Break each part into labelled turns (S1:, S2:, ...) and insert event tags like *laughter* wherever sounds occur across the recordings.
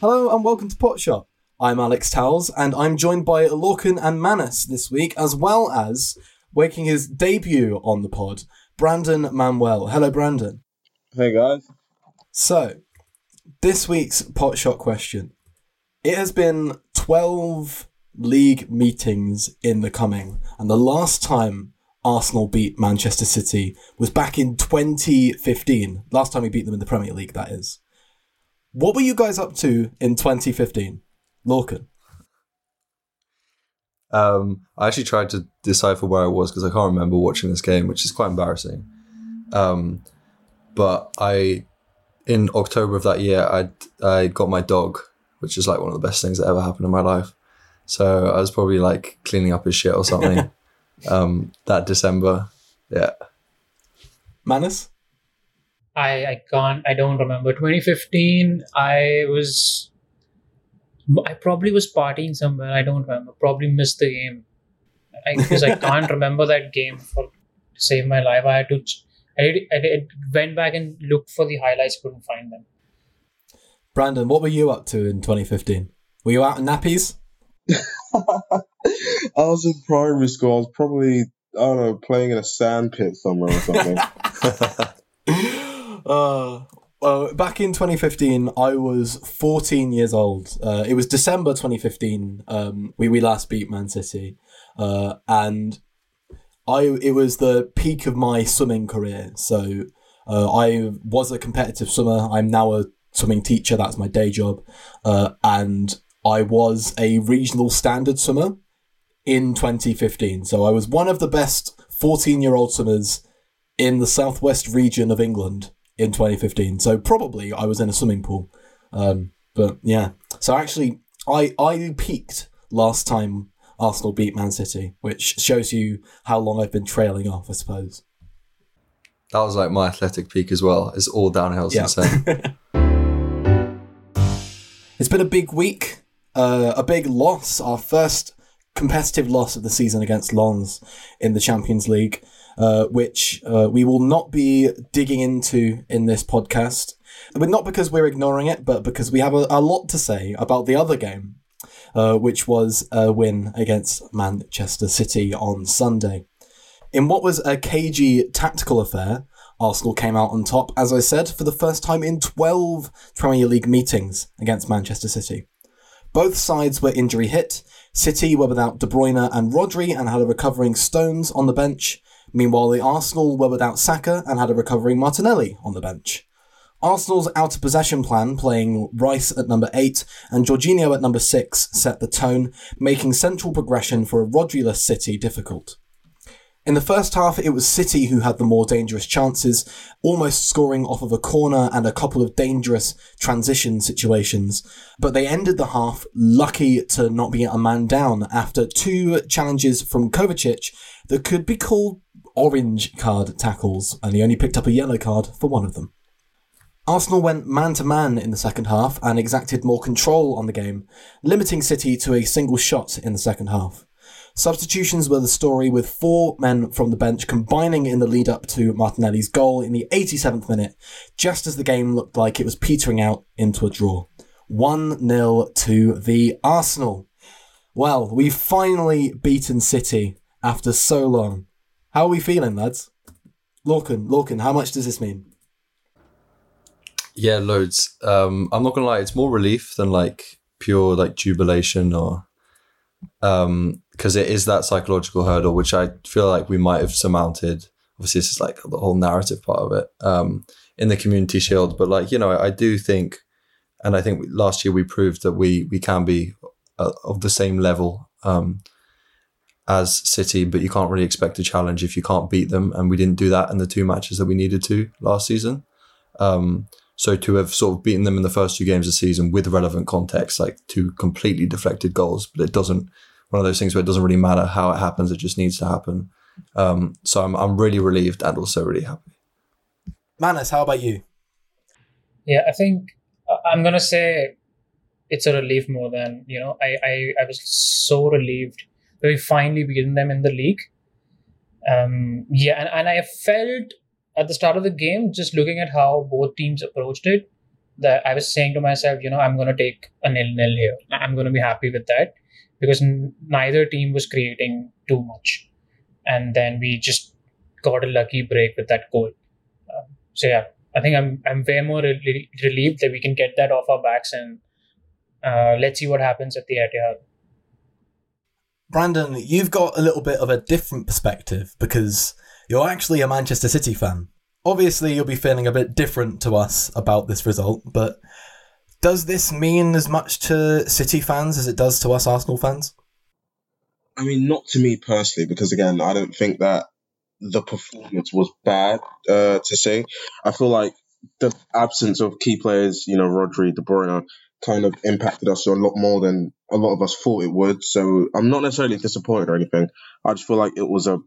S1: Hello and welcome to Potshot. I'm Alex Towells and I'm joined by Lorcan and Manas this week, as well as making his debut on the pod, Brandon Manuel. Hello, Brandon.
S2: Hey guys.
S1: So, this week's Potshot question. It has been 12 league meetings in the coming, and the last time Arsenal beat Manchester City was back in 2015. Last time we beat them in the Premier League, that is. What were you guys up to in 2015? Lorcan.
S3: Um, I actually tried to decipher where I was because I can't remember watching this game, which is quite embarrassing. Um, but I, in October of that year, I I got my dog, which is like one of the best things that ever happened in my life. So I was probably like cleaning up his shit or something. *laughs* um, that December, yeah.
S1: Manas.
S4: I I can't I don't remember. 2015 I was I probably was partying somewhere I don't remember. Probably missed the game. I, because I can't remember that game for to save my life. I had to I, did, I did, went back and looked for the highlights couldn't find them.
S1: Brandon what were you up to in 2015 were you out in nappies? *laughs*
S2: I was in primary school. I was probably I don't know playing in a sand pit somewhere or something. *laughs*
S1: uh, well, back in 2015, I was 14 years old. Uh, it was December 2015. Um, we we last beat Man City, uh, and I it was the peak of my swimming career. So uh, I was a competitive swimmer. I'm now a swimming teacher. That's my day job, uh, and I was a regional standard swimmer in 2015. So I was one of the best 14 year old swimmers in the southwest region of England in 2015. So probably I was in a swimming pool. Um, but yeah. So actually, I, I peaked last time Arsenal beat Man City, which shows you how long I've been trailing off, I suppose.
S3: That was like my athletic peak as well. It's all downhill since yeah. then. *laughs*
S1: it's been a big week, uh, a big loss. Our first competitive loss of the season against Lens in the Champions League, uh, which uh, we will not be digging into in this podcast. But not because we're ignoring it, but because we have a, a lot to say about the other game, uh, which was a win against Manchester City on Sunday. In what was a cagey tactical affair, Arsenal came out on top, as I said, for the first time in 12 Premier League meetings against Manchester City. Both sides were injury hit, City were without De Bruyne and Rodri and had a recovering Stones on the bench. Meanwhile, the Arsenal were without Saka and had a recovering Martinelli on the bench. Arsenal's out of possession plan, playing Rice at number 8 and Jorginho at number 6, set the tone, making central progression for a Rodriless City difficult. In the first half, it was City who had the more dangerous chances, almost scoring off of a corner and a couple of dangerous transition situations. But they ended the half lucky to not be a man down after two challenges from Kovacic that could be called orange card tackles, and he only picked up a yellow card for one of them. Arsenal went man to man in the second half and exacted more control on the game, limiting City to a single shot in the second half. Substitutions were the story with four men from the bench combining in the lead up to Martinelli's goal in the 87th minute, just as the game looked like it was petering out into a draw. 1 0 to the Arsenal. Well, we've finally beaten City after so long. How are we feeling, lads? Lorcan, Lorcan, how much does this mean?
S3: Yeah, loads. Um, I'm not gonna lie, it's more relief than like pure like jubilation or um because it is that psychological hurdle which I feel like we might have surmounted. Obviously, this is like the whole narrative part of it um, in the community shield. But like you know, I, I do think, and I think last year we proved that we we can be uh, of the same level um, as City, but you can't really expect a challenge if you can't beat them. And we didn't do that in the two matches that we needed to last season. Um, so to have sort of beaten them in the first two games of the season with relevant context, like two completely deflected goals, but it doesn't one of those things where it doesn't really matter how it happens; it just needs to happen. Um, so I'm I'm really relieved and also really happy.
S1: Manas, how about you?
S4: Yeah, I think uh, I'm gonna say it's a relief more than you know. I I, I was so relieved we finally beaten them in the league. Um, yeah, and, and I felt at the start of the game, just looking at how both teams approached it, that I was saying to myself, you know, I'm going to take a nil nil here. I'm going to be happy with that because n- neither team was creating too much, and then we just got a lucky break with that goal. Um, so yeah, I think I'm I'm way more re- relieved that we can get that off our backs and uh, let's see what happens at the Etihad.
S1: Brandon, you've got a little bit of a different perspective because you're actually a Manchester City fan. Obviously, you'll be feeling a bit different to us about this result, but does this mean as much to City fans as it does to us Arsenal fans?
S2: I mean, not to me personally, because again, I don't think that the performance was bad uh, to say. I feel like the absence of key players, you know, Rodri, De Bruyne, kind of impacted us a lot more than a lot of us thought it would. So I'm not necessarily disappointed or anything. I just feel like it was a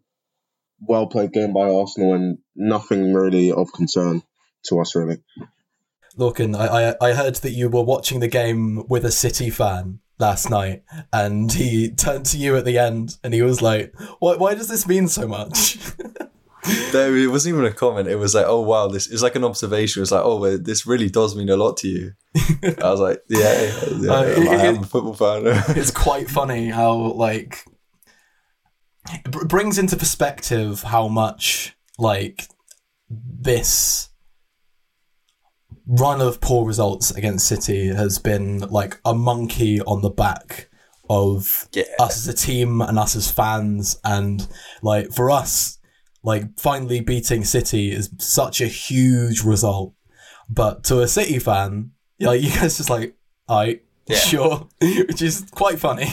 S2: well played game by Arsenal and nothing really of concern to us, really.
S1: Lorcan, I, I, I heard that you were watching the game with a City fan last night, and he turned to you at the end and he was like, Why, why does this mean so much? *laughs*
S3: There, it wasn't even a comment. It was like, oh wow, this is like an observation. It was like, oh, well, this really does mean a lot to you. I was like, yeah, yeah
S1: Uh, it-
S3: I am
S1: it-
S3: a football fan. *laughs*
S1: it's quite funny how like it br- brings into perspective how much like this run of poor results against City has been like a monkey on the back of
S3: yeah,
S1: us as a team and us as fans and like for us like finally beating city is such a huge result but to a city fan like you guys just like i
S3: Yeah.
S1: sure *laughs* which is quite funny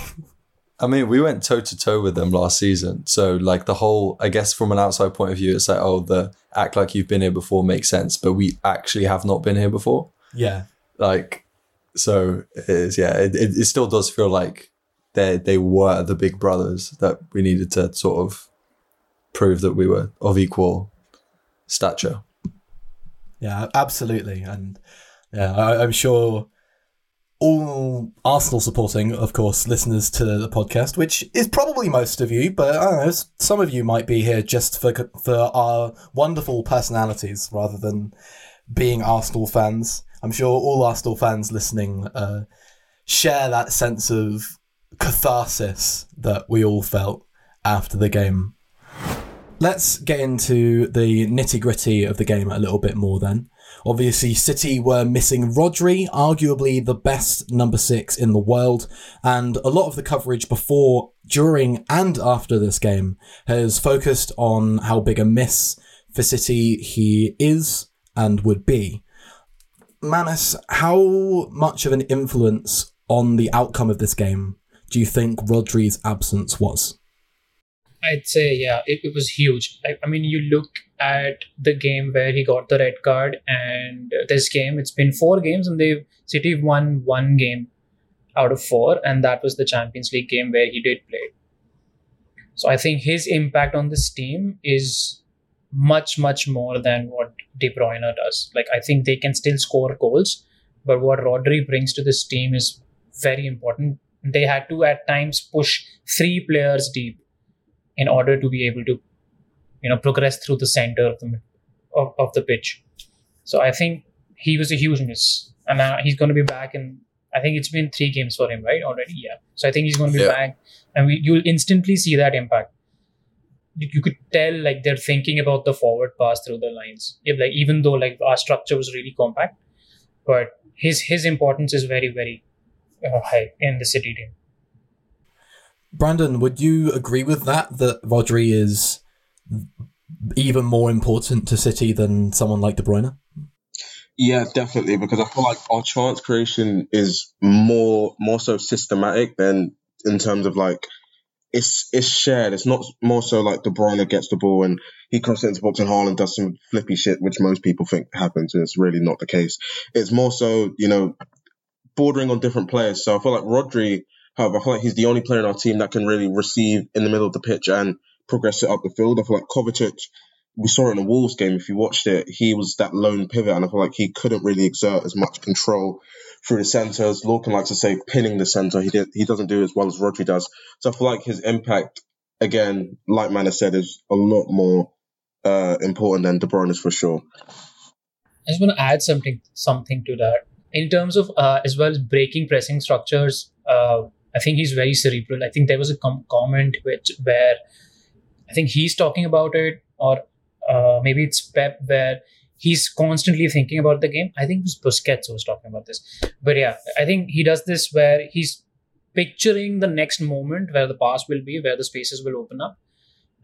S3: I mean, we went toe to toe with them last season. So, like the whole, I guess, from an outside point of view, it's like, oh, the act like you've been here before makes sense, but we actually have not been here before.
S1: yeah
S3: Like, so it is, yeah, it, it, it still does feel like they they were the big brothers that we needed to sort of prove that we were of equal stature.
S1: yeah absolutely and yeah I, i'm sure all Arsenal supporting, of course, listeners to the podcast, which is probably most of you, but I don't know, some of you might be here just for for our wonderful personalities rather than being Arsenal fans. I'm sure all Arsenal fans listening uh, share that sense of catharsis that we all felt after the game. Let's get into the nitty gritty of the game a little bit more then. Obviously, City were missing Rodri, arguably the best number six in the world, and a lot of the coverage before, during, and after this game has focused on how big a miss for City he is and would be. Manas, how much of an influence on the outcome of this game do you think Rodri's absence was?
S4: I'd say, yeah, it, it was huge. I, I mean, you look at the game where he got the red card, and this game, it's been four games, and they've City won one game out of four, and that was the Champions League game where he did play. So I think his impact on this team is much, much more than what De Bruyne does. Like, I think they can still score goals, but what Rodri brings to this team is very important. They had to at times push three players deep in order to be able to you know progress through the center of the of, of the pitch. So i think he was a huge miss. And now he's going to be back in i think it's been three games for him right already? Yeah. So i think he's going to be
S3: Yeah.
S4: back and we, you'll instantly see that impact. You you could tell like they're thinking about the forward pass through the lines. If like even though like our structure was really compact but his his importance is very very uh, high in the city team
S1: Brandon, would you agree with that? That Rodri is even more important to City than someone like De Bruyne?
S2: Yeah, definitely, because I feel like our chance creation is more more so systematic than in terms of like it's it's shared. It's not more so like De Bruyne gets the ball and he crosses into the box and Haaland does some flippy shit, which most people think happens, and it's really not the case. It's more so, you know, bordering on different players. So I feel like Rodri, however, I feel like he's the only player in our team that can really receive in the middle of the pitch and progress it up the field. I feel like Kovacic, we saw it in the Wolves game. If you watched it, he was that lone pivot, and I feel like he couldn't really exert as much control through the centres. Lorcan likes to say pinning the centre. He did, he doesn't do as well as Rodri does. So I feel like his impact, again, like Mana said, is a lot more uh, important than De Bruyne's for sure.
S4: I just want to add something something to that in terms of uh, as well as breaking pressing structures. Uh, I think he's very cerebral. I think there was a com- comment which where I think he's talking about it, or uh, maybe it's Pep where he's constantly thinking about the game. I think it was Busquets who was talking about this, but yeah, I think he does this where he's picturing the next moment where the pass will be, where the spaces will open up,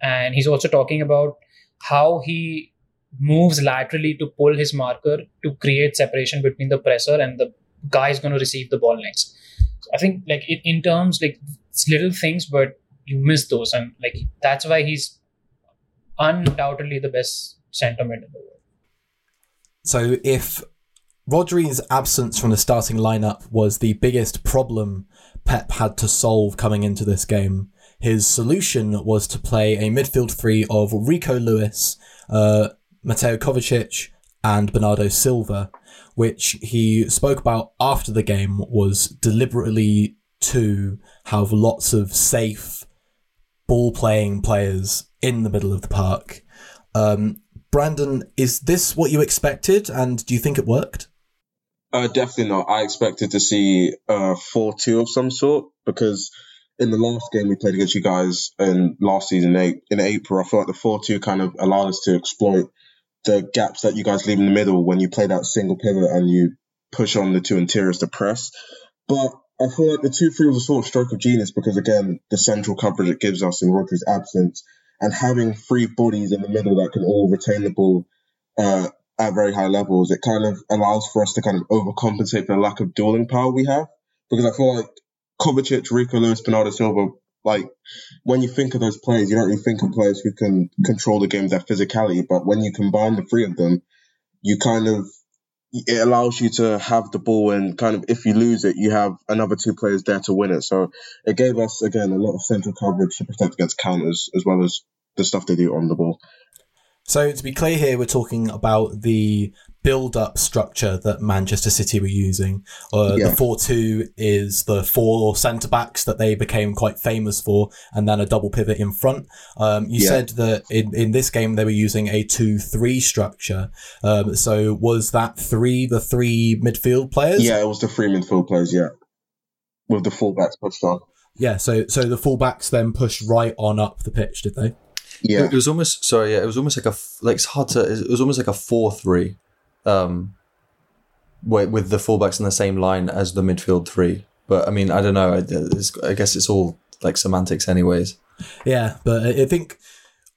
S4: and he's also talking about how he moves laterally to pull his marker to create separation between the presser and the guy is going to receive the ball next. I think like in terms like it's little things, but you miss those, and like that's why he's undoubtedly the best centre mid in the world.
S1: So if Rodri's absence from the starting lineup was the biggest problem Pep had to solve coming into this game, his solution was to play a midfield three of Rico Lewis, uh, Mateo Kovacic, and Bernardo Silva, which he spoke about after the game was deliberately to have lots of safe ball playing players in the middle of the park. Um, Brandon, is this what you expected, and do you think it worked?
S2: Uh, definitely not. I expected to see a 4 2 of some sort because in the last game we played against you guys in last season in April, I thought the 4 2 kind of allowed us to exploit the gaps that you guys leave in the middle when you play that single pivot and you push on the two interiors to press. But I feel like the 2 3 was a sort of stroke of genius because, again, the central coverage it gives us in Rodri's absence and having three bodies in the middle that can all retain the ball uh, at very high levels, it kind of allows for us to kind of overcompensate for the lack of dueling power we have. Because I feel like Kovacic, Rico Lewis, Bernardo Silva, like when you think of those players, you don't really think of players who can control the game with their physicality. But when you combine the three of them, you kind of it allows you to have the ball and kind of if you lose it, you have another two players there to win it. So it gave us again a lot of central coverage to protect against counters as well as the stuff they do on the ball.
S1: So to be clear here, we're talking about the build-up structure that Manchester City were using. Uh,
S2: Yeah.
S1: The four-two is the four centre backs that they became quite famous for, and then a double pivot in front. Um, you
S2: Yeah.
S1: said that in, in this game they were using a two-three structure. Um, so was that three the three midfield players?
S2: Yeah, it was the three midfield players, yeah. With the fullbacks pushed on.
S1: Yeah. So so the fullbacks then pushed right on up the pitch, did they?
S2: Yeah.
S3: It was almost sorry, yeah. It was almost like a like it's hard to. It was almost like a four three, um, with, with the fullbacks in the same line as the midfield three. But I mean, I don't know. I, it's, I guess it's all like semantics, anyways.
S1: Yeah, but I I think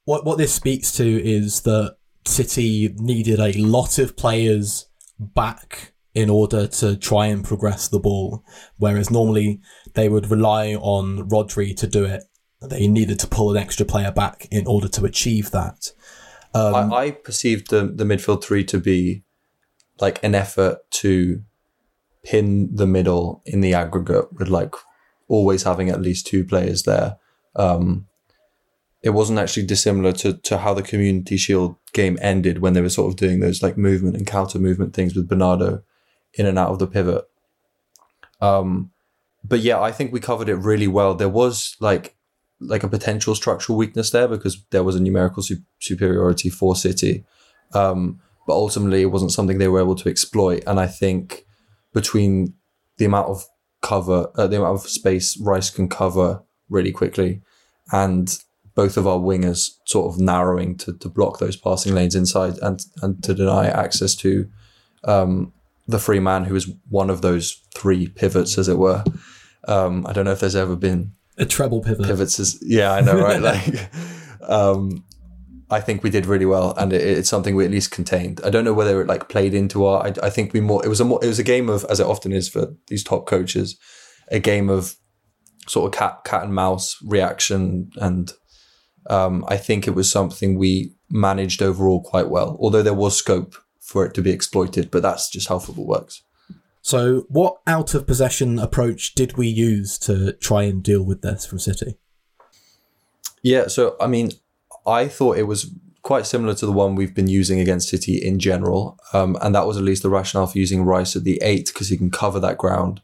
S1: what what this speaks to is that City needed a lot of players back in order to try and progress the ball, whereas normally they would rely on Rodri to do it. They needed to pull an extra player back in order to achieve that. Um,
S3: I, I perceived the the midfield three to be like an effort to pin the middle in the aggregate with like always having at least two players there. Um, it wasn't actually dissimilar to, to how the Community Shield game ended when they were sort of doing those like movement and counter movement things with Bernardo in and out of the pivot. Um, but yeah, I think we covered it really well. There was like like a potential structural weakness there because there was a numerical su- superiority for City, um, but ultimately it wasn't something they were able to exploit. And I think between the amount of cover, uh, the amount of space Rice can cover really quickly, and both of our wingers sort of narrowing to, to block those passing lanes inside and and to deny access to um, the free man who is one of those three pivots, as it were. Um, I don't know if there's ever been
S1: a treble pivot.
S3: pivots is yeah i know right *laughs* like um i think we did really well and it, it's something we at least contained i don't know whether it like played into our I, I think we more it was a more it was a game of as it often is for these top coaches a game of sort of cat cat and mouse reaction and um i think it was something we managed overall quite well although there was scope for it to be exploited but that's just how football works
S1: So, what out of possession approach did we use to try and deal with this from City?
S3: Yeah, so I mean, I thought it was quite similar to the one we've been using against City in general, um, and that was at least the rationale for using Rice at the eight because he can cover that ground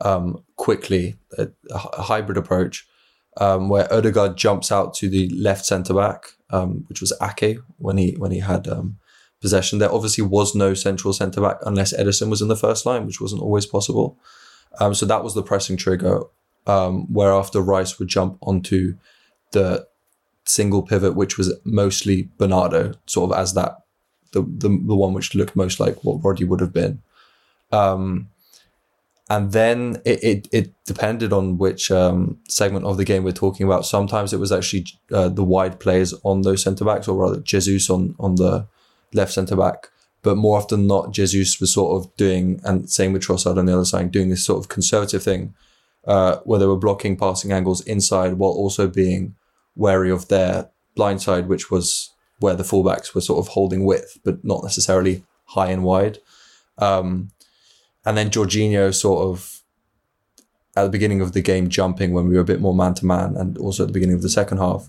S3: um, quickly, a, a hybrid approach um, where Odegaard jumps out to the left centre back, um, which was Ake when he when he had um, possession. There obviously was no central centre back unless Ederson was in the first line, which wasn't always possible. Um, so that was the pressing trigger, um, whereafter Rice would jump onto the single pivot, which was mostly Bernardo, sort of as that the the, the one which looked most like what Rodri would have been. Um, and then it, it, it depended on which um, segment of the game we're talking about. Sometimes it was actually uh, the wide players on those centre backs, or rather Jesus on on the left centre back. But more often than not, Jesus was sort of doing, and same with Trossard on the other side, doing this sort of conservative thing, uh, where they were blocking passing angles inside while also being wary of their blind side, which was where the fullbacks were sort of holding width, but not necessarily high and wide. Um, and then Jorginho sort of at the beginning of the game jumping when we were a bit more man to man, and also at the beginning of the second half,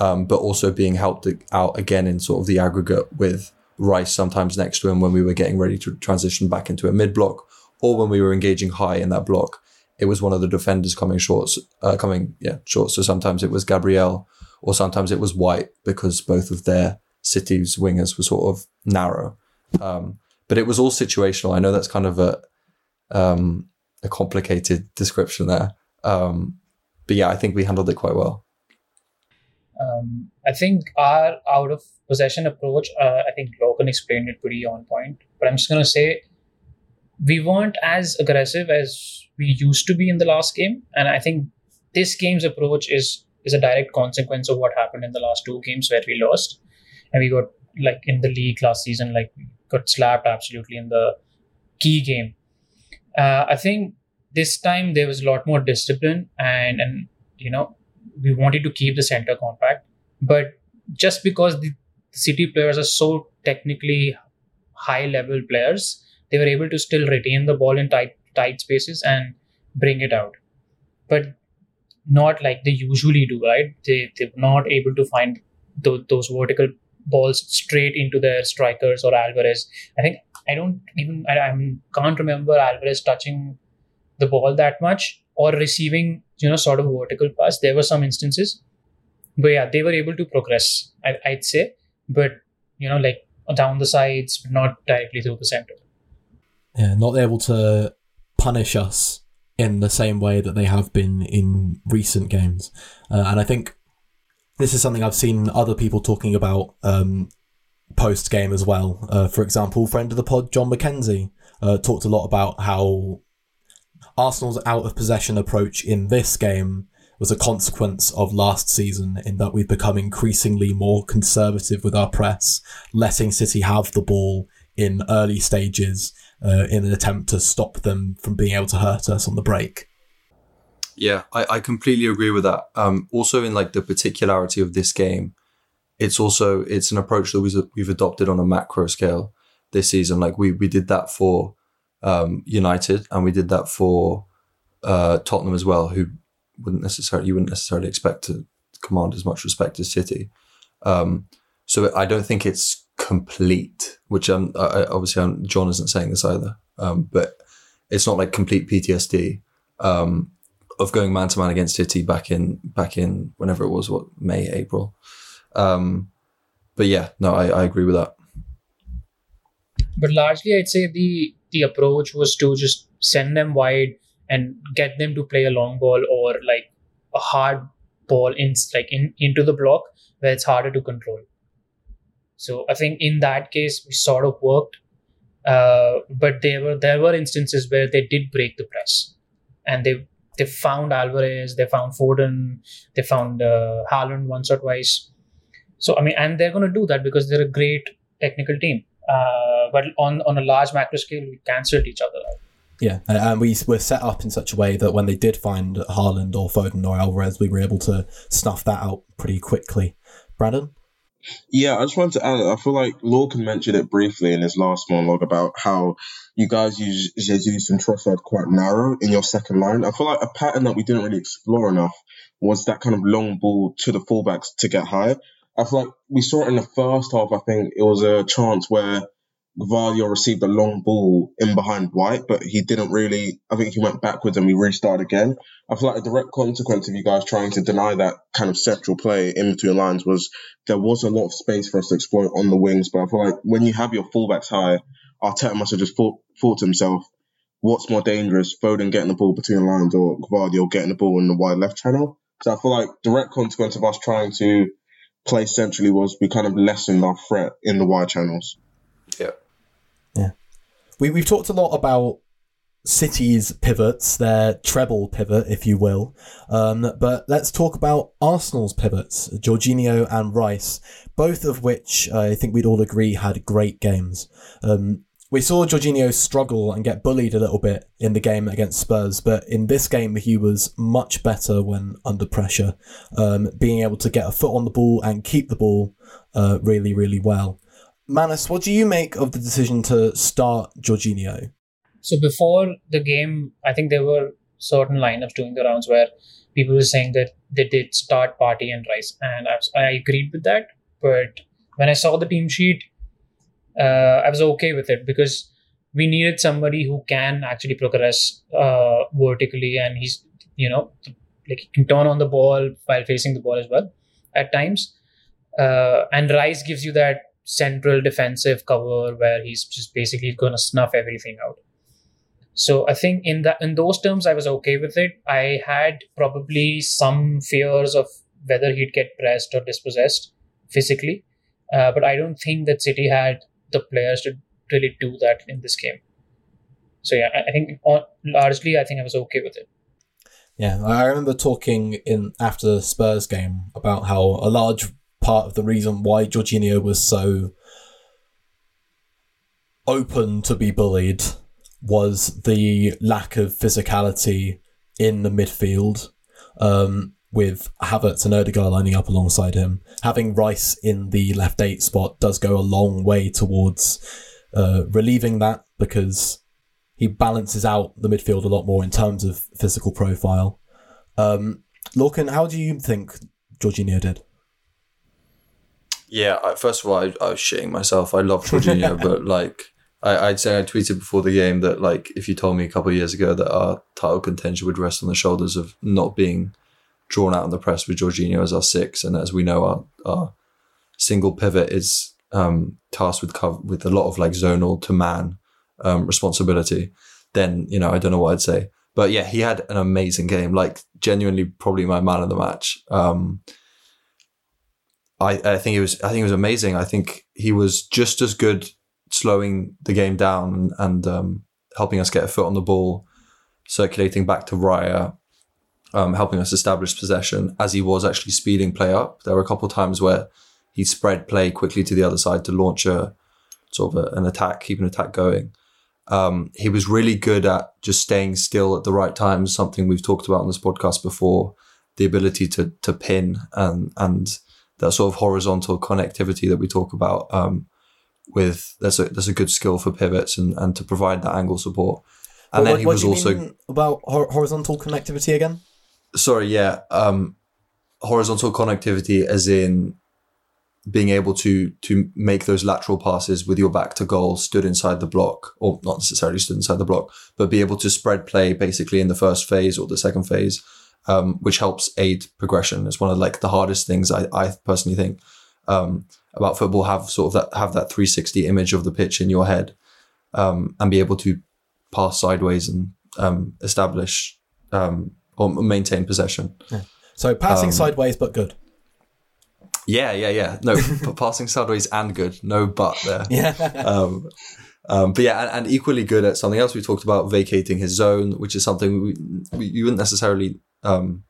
S3: um, but also being helped out again in sort of the aggregate with Rice sometimes next to him when we were getting ready to transition back into a mid block, or when we were engaging high in that block. It was one of the defenders coming short, uh, coming yeah short. So sometimes it was Gabriel, or sometimes it was White because both of their City's wingers were sort of narrow. Um, but it was all situational. I know that's kind of a um, a complicated description there. Um, but yeah, I think we handled it quite well.
S4: Um, I think our out of possession approach, uh, I think Lorcan explained it pretty on point. But I'm just to say we weren't as aggressive as we used to be in the last game. And I think this game's approach is is a direct consequence of what happened in the last two games where we lost. And we got like in the league last season, like got slapped absolutely in the key game uh, I think this time there was a lot more discipline and and you know we wanted to keep the center compact, but just because the city players are so technically high level players, they were able to still retain the ball in tight tight spaces and bring it out, but not like they usually do. Right? They they're not able to find th- those vertical balls straight into their strikers or Alvarez. I think I don't even I, I can't remember Alvarez touching the ball that much or receiving you know sort of vertical pass. There were some instances, but yeah, they were able to progress. I, I'd say, but you know like down the sides, but not directly through the center.
S1: Yeah, not able to punish us in the same way that they have been in recent games, uh, and I think this is something I've seen other people talking about um, post game as well. Uh, for example, friend of the pod, John McKenzie, uh, talked a lot about how Arsenal's out of possession approach in this game was a consequence of last season in that we've become increasingly more conservative with our press, letting City have the ball in early stages uh, in an attempt to stop them from being able to hurt us on the break.
S3: Yeah, I, I completely agree with that. Um, also, in like the particularity of this game, it's also it's an approach that we've, we've adopted on a macro scale this season. Like we we did that for um, United and we did that for uh, Tottenham as well, who wouldn't necessarily you wouldn't necessarily expect to command as much respect as City. Um, so I don't think it's complete. Which I'm I, obviously I'm, John isn't saying this either, um, but it's not like complete PTSD um, of going man to man against City back in back in whenever it was what May April. Um, but yeah, no, I, I agree with that.
S4: But largely, I'd say the the approach was to just send them wide and get them to play a long ball or like a hard ball in like in into the block where it's harder to control. So I think in that case we sort of worked, uh, but there were there were instances where they did break the press, and they they found Alvarez, they found Foden, they found uh, Haaland once or twice, so I mean, and they're going to do that because they're a great technical team. Uh, but on on a large macro scale, we cancelled each other out.
S1: Yeah, and we were set up in such a way that when they did find Haaland or Foden or Alvarez, we were able to snuff that out pretty quickly. Brandon?
S2: Yeah, I just wanted to add, I feel like Lorcan mentioned it briefly in his last monologue about how you guys use Jesus and Trossard quite narrow in your second line. I feel like a pattern that we didn't really explore enough was that kind of long ball to the fullbacks to get high. I feel like we saw it in the first half. I think it was a chance where Gvardiol received a long ball in behind White, but he didn't really. I think he went backwards and we restarted again. I feel like a direct consequence of you guys trying to deny that kind of central play in between lines was there was a lot of space for us to exploit on the wings. But I feel like when you have your fullbacks high, Arteta must have just thought, thought to himself, what's more dangerous, Foden getting the ball between lines or Gvardiol getting the ball in the wide left channel? So I feel like direct consequence of us trying to play centrally was we kind of lessened our threat in the wide channels.
S3: Yeah.
S1: We, we've talked a lot about City's pivots, their treble pivot, if you will. Um, but let's talk about Arsenal's pivots, Jorginho and Rice, both of which I think we'd all agree had great games. Um, we saw Jorginho struggle and get bullied a little bit in the game against Spurs, but in this game he was much better when under pressure, um, being able to get a foot on the ball and keep the ball uh, really, really well. Manas, what do you make of the decision to start Jorginho?
S4: So before the game, I think there were certain lineups doing the rounds where people were saying that they did start Partey and Rice, and I, was, I agreed with that. But when I saw the team sheet, uh, I was okay with it because we needed somebody who can actually progress uh, vertically, and he's you know like he can turn on the ball while facing the ball as well at times. Uh, and Rice gives you that central defensive cover where he's just basically going to snuff everything out. So I think in that in those terms I was okay with it. I had probably some fears of whether he'd get pressed or dispossessed physically, uh, but I don't think that City had the players to really do that in this game. So yeah, I, I think on, largely I think I was okay with it.
S1: Yeah, I remember talking in after the Spurs game about how a large part of the reason why Jorginho was so open to be bullied was the lack of physicality in the midfield, um, with Havertz and Odegaard lining up alongside him. Having Rice in the left eight spot does go a long way towards uh, relieving that because he balances out the midfield a lot more in terms of physical profile. Um, Lorcan, how do you think Jorginho did?
S3: Yeah, I, first of all, I, I was shitting myself. I love Jorginho, *laughs* but like I, would say I tweeted before the game that like if you told me a couple of years ago that our title contention would rest on the shoulders of not being drawn out in the press with Jorginho as our six, and as we know, our our single pivot is um, tasked with cover, with a lot of like zonal to man um, responsibility. Then you know I don't know what I'd say, but yeah, he had an amazing game. Like genuinely, probably my man of the match. Um, I, I think it was I think it was amazing. I think he was just as good slowing the game down and, um, helping us get a foot on the ball, circulating back to Raya, um, helping us establish possession as he was actually speeding play up. There were a couple of times where he spread play quickly to the other side to launch a sort of a, an attack, keep an attack going. Um, he was really good at just staying still at the right times, something we've talked about on this podcast before. The ability to to pin and and that sort of horizontal connectivity that we talk about. Um, with there's a there's a good skill for pivots and, and to provide that angle support. And
S1: well,
S3: then he
S1: what
S3: was
S1: do you
S3: also
S1: mean about hor- horizontal connectivity again.
S3: sorry, yeah, um, horizontal connectivity as in being able to to make those lateral passes with your back to goal, stood inside the block, or not necessarily stood inside the block, but be able to spread play basically in the first phase or the second phase, um, which helps aid progression. It's one of like the hardest things I, I personally think um, about football. Have sort of that have that 360 image of the pitch in your head, um, and be able to pass sideways and um, establish um, or maintain possession.
S1: So passing
S3: Um,
S1: sideways, but good.
S3: Yeah, yeah, yeah. No, *laughs* p- passing sideways and good. No but there.
S1: Yeah. *laughs*
S3: Um, um, but yeah, and, and equally good at something else we talked about, vacating his zone, which is something we, we, you wouldn't necessarily um,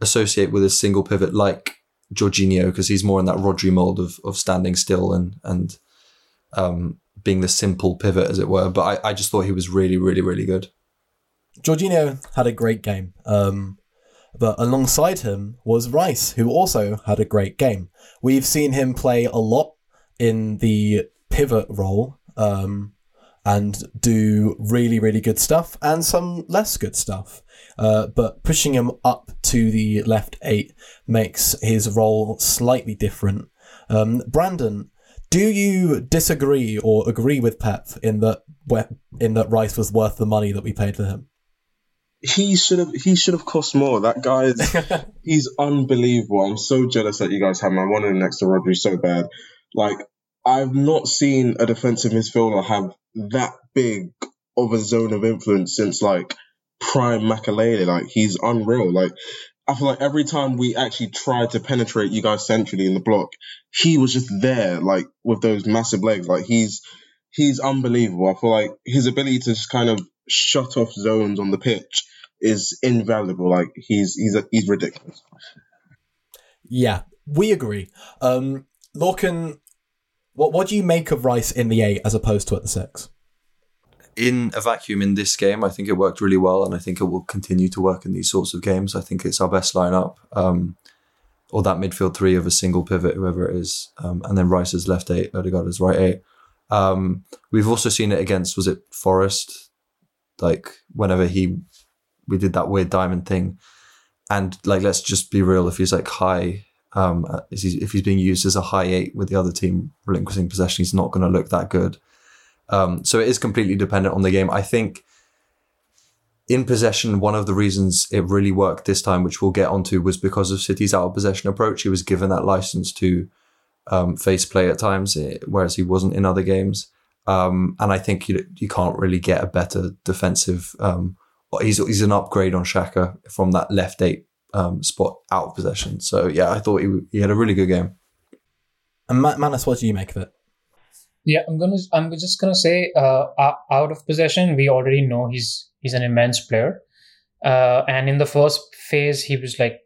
S3: associate with a single pivot like Jorginho, because he's more in that Rodri mold of of standing still and and um, being the simple pivot, as it were. But I, I just thought he was really, really, really good.
S1: Jorginho had a great game. Um, but alongside him was Rice, who also had a great game. We've seen him play a lot in the pivot role um, and do really, really good stuff and some less good stuff. Uh, but pushing him up to the left eight makes his role slightly different. Um, Brandon, Do you disagree or agree with Pep in that in that Rice was worth the money that we paid for him?
S2: He should have. He should have cost more. That guy is. *laughs* he's unbelievable. I'm so jealous that you guys have him. I wanted him next to Rodri so bad. Like I've not seen a defensive midfielder have that big of a zone of influence since like prime Makelele. Like he's unreal. Like I feel like every time we actually tried to penetrate you guys centrally in the block, he was just there, like with those massive legs. Like he's he's unbelievable. I feel like his ability to just kind of shut off zones on the pitch is invaluable. Like he's he's he's ridiculous.
S1: Yeah, we agree. Um, Lorcan, what what do you make of Rice in the eight as opposed to at the six?
S3: In a vacuum in this game, I think it worked really well, and I think it will continue to work in these sorts of games. I think it's our best lineup, um, or that midfield three of a single pivot, whoever it is, um, and then Rice is left eight, Odegaard is right eight. Um, we've also seen it against was it Forest, like whenever he we did that weird diamond thing, and like let's just be real, if he's like high. Um, if he's being used as a high eight with the other team relinquishing possession, he's not going to look that good. Um, so it is completely dependent on the game. I think in possession, one of the reasons it really worked this time, which we'll get onto, was because of City's out of possession approach. He was given that license to um, face play at times, eh, whereas he wasn't in other games. Um, and I think you you can't really get a better defensive. Um, he's he's an upgrade on Xhaka from that left eight um, spot out of possession. So yeah, I thought he he had a really good game.
S1: And Manas, what do you make of it?
S4: Yeah, I'm gonna. I'm just gonna say, uh, out of possession, we already know he's he's an immense player. Uh, and in the first phase, he was like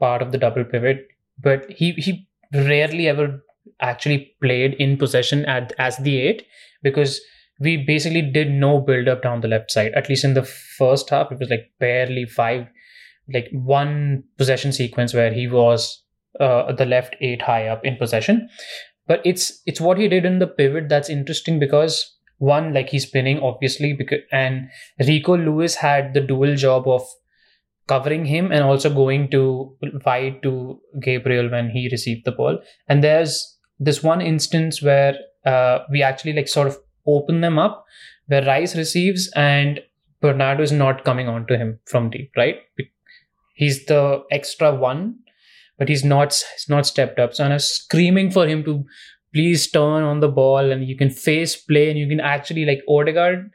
S4: part of the double pivot, but he he rarely ever actually played in possession at as the eight because we basically did no build up down the left side. At least in the first half, it was like barely five, like one possession sequence where he was uh, the left eight high up in possession but it's it's what he did in the pivot that's interesting because one like he's spinning obviously because and Rico Lewis had the dual job of covering him and also going to wide to Gabriel when he received the ball. And there's this one instance where uh, we actually like sort of open them up where Rice receives and Bernardo is not coming on to him from deep right? He's the extra one but he's not he's not stepped up. So I'm screaming for him to please turn on the ball and you can face play and you can actually like Odegaard.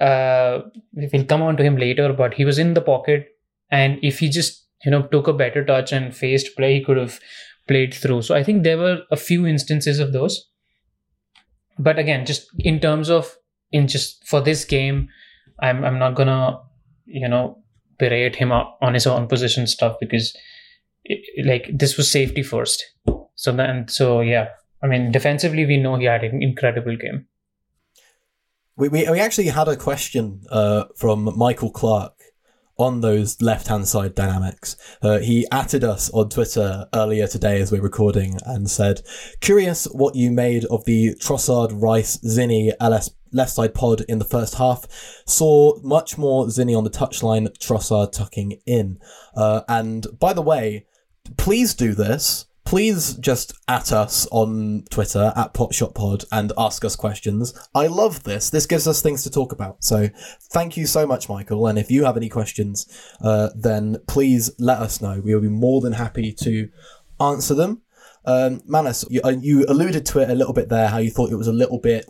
S4: Uh, we'll come on to him later, but he was in the pocket, and if he just you know took a better touch and faced play, he could have played through. So I think there were a few instances of those. But again, just in terms of in just for this game, I'm I'm not gonna you know berate him on his own position stuff because like this was safety first. So then, so yeah, I mean, defensively, we know he had an incredible game.
S1: We, we, we actually had a question uh, from Michael Clark on those left hand side dynamics. Uh, he atted us on Twitter earlier today as we're recording and said, Curious what you made of the Trossard Rice Zinni LS left side pod in the first half. Saw much more Zinni on the touchline, Trossard tucking in. Uh, and by the way, please do this. Please just at us on Twitter at PotShotPod and ask us questions. I love this. This gives us things to talk about. So thank you so much, Michael. And if you have any questions, uh, then please let us know. We will be more than happy to answer them. Um, Manas, you, uh, you alluded to it a little bit there, how you thought it was a little bit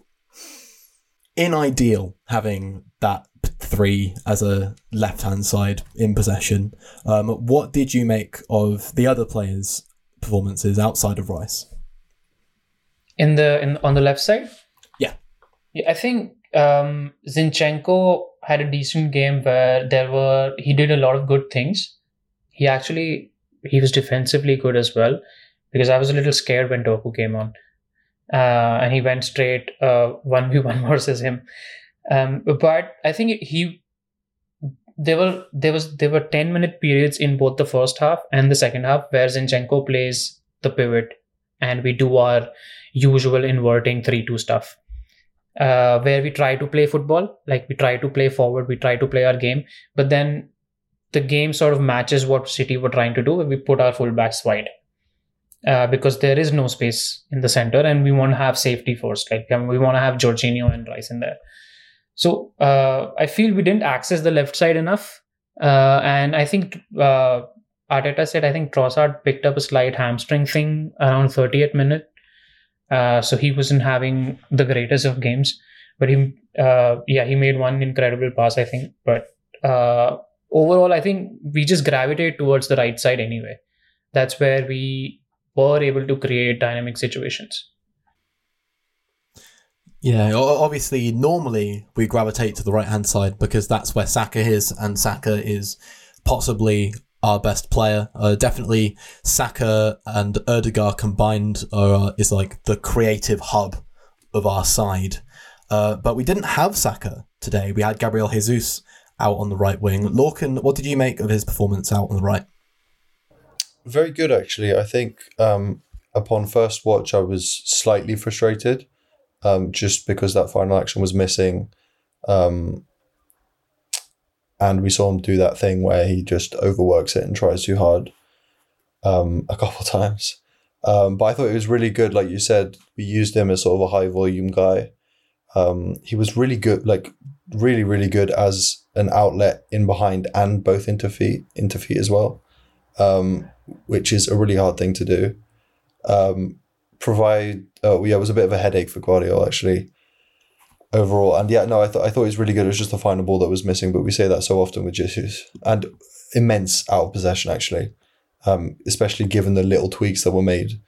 S1: in-ideal having that three as a left hand side in possession. Um, what did you make of the other players' performances outside of Rice?
S4: In the in on the left side,
S1: yeah,
S4: yeah I think um, Zinchenko had a decent game where there were he did a lot of good things. He actually he was defensively good as well because I was a little scared when Doku came on. Uh, and he went straight uh, one v one *laughs* versus him. Um, but I think he there were there was there were 10 minute periods in both the first half and the second half where Zinchenko plays the pivot and we do our usual inverting 3-2 stuff uh, where we try to play football like we try to play forward we try to play our game but then the game sort of matches what city were trying to do we put our fullbacks wide uh, because there is no space in the center, and we want to have safety first. Like um, we want to have Jorginho and Rice in there. So uh, I feel we didn't access the left side enough, uh, and I think uh, Arteta said I think Trossard picked up a slight hamstring thing around 30th minute, uh, so he wasn't having the greatest of games. But he, uh, yeah, he made one incredible pass, I think. But overall, I think we just gravitate towards the right side anyway. That's where we were able to create dynamic situations.
S1: Yeah, obviously, normally we gravitate to the right hand side because that's where Saka is, and Saka is possibly our best player. Uh, definitely, Saka and Odegaard combined are, is like the creative hub of our side. Uh, but we didn't have Saka today. We had Gabriel Jesus out on the right wing. Lorcan, what did you make of his performance out on the right?
S3: Very good, actually. I think um, upon first watch, I was slightly frustrated um, just because that final action was missing. Um, and we saw him do that thing where he just overworks it and tries too hard um, a couple *laughs* times. Um, but I thought it was really good. Like you said, we used him as sort of a high volume guy. Um, he was really good, like really, really good as an outlet in behind and both into feet, into feet as well, um, which is a really hard thing to do. Um, provide, oh yeah, it was a bit of a headache for Guardiola actually overall. And yeah, no, I thought I thought he was really good. It was just the final ball that was missing, but we say that so often with Jesus and immense out of possession actually, um, especially given the little tweaks that were made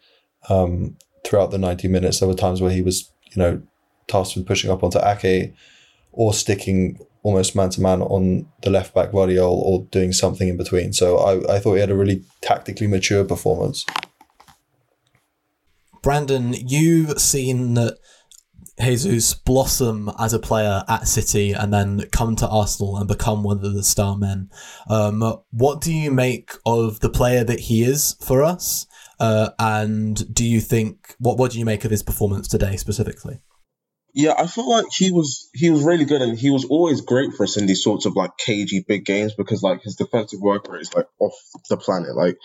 S3: um, throughout the ninety minutes. There were times where he was, you know, tasked with pushing up onto Ake or sticking almost man to man on the left back Gvardiol or doing something in between. So I, I thought he had a really tactically mature performance.
S1: Brandon, you've seen Jesus blossom as a player at City and then come to Arsenal and become one of the star men. Um, what do you make of the player that he is for us? Uh, and do you think what what do you make of his performance today specifically?
S2: Yeah, I feel like he was he was really good and he was always great for us in these sorts of like cagey big games because like his defensive work rate is like off the planet. Like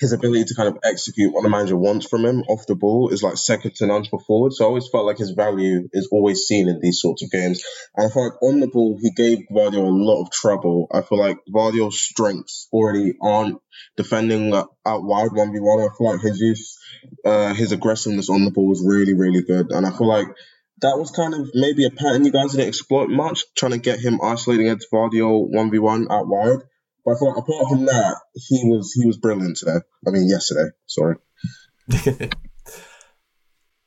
S2: his ability to kind of execute what the manager wants from him off the ball is like second to none for forward. So I always felt like his value is always seen in these sorts of games. And I feel like on the ball, he gave Gvardiol a lot of trouble. I feel like Gvardiol's strengths already aren't defending out wide 1v1. I feel like Jesus, uh, his aggressiveness on the ball was really, really good. And I feel like that was kind of maybe a pattern you guys didn't exploit much, trying to get him isolating against Gvardiol 1v1 out wide. But I thought apart from that, he was he was brilliant today. I mean yesterday, sorry. *laughs*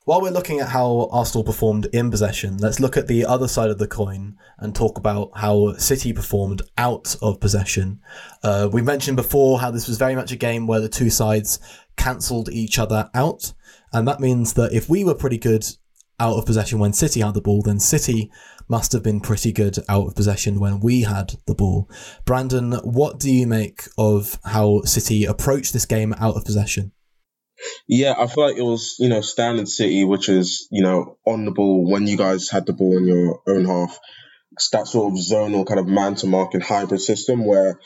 S1: While we're looking at how Arsenal performed in possession, let's look at the other side of the coin and talk about how City performed out of possession. Uh, we mentioned before how this was very much a game where the two sides cancelled each other out. And that means that if we were pretty good out of possession when City had the ball, then City must have been pretty good out of possession when we had the ball. Brandon, what do you make of how City approached this game out of possession?
S2: Yeah, I feel like it was, you know, standard City, which is, you know, on the ball when you guys had the ball in your own half. It's that sort of zonal kind of man to mark and hybrid system where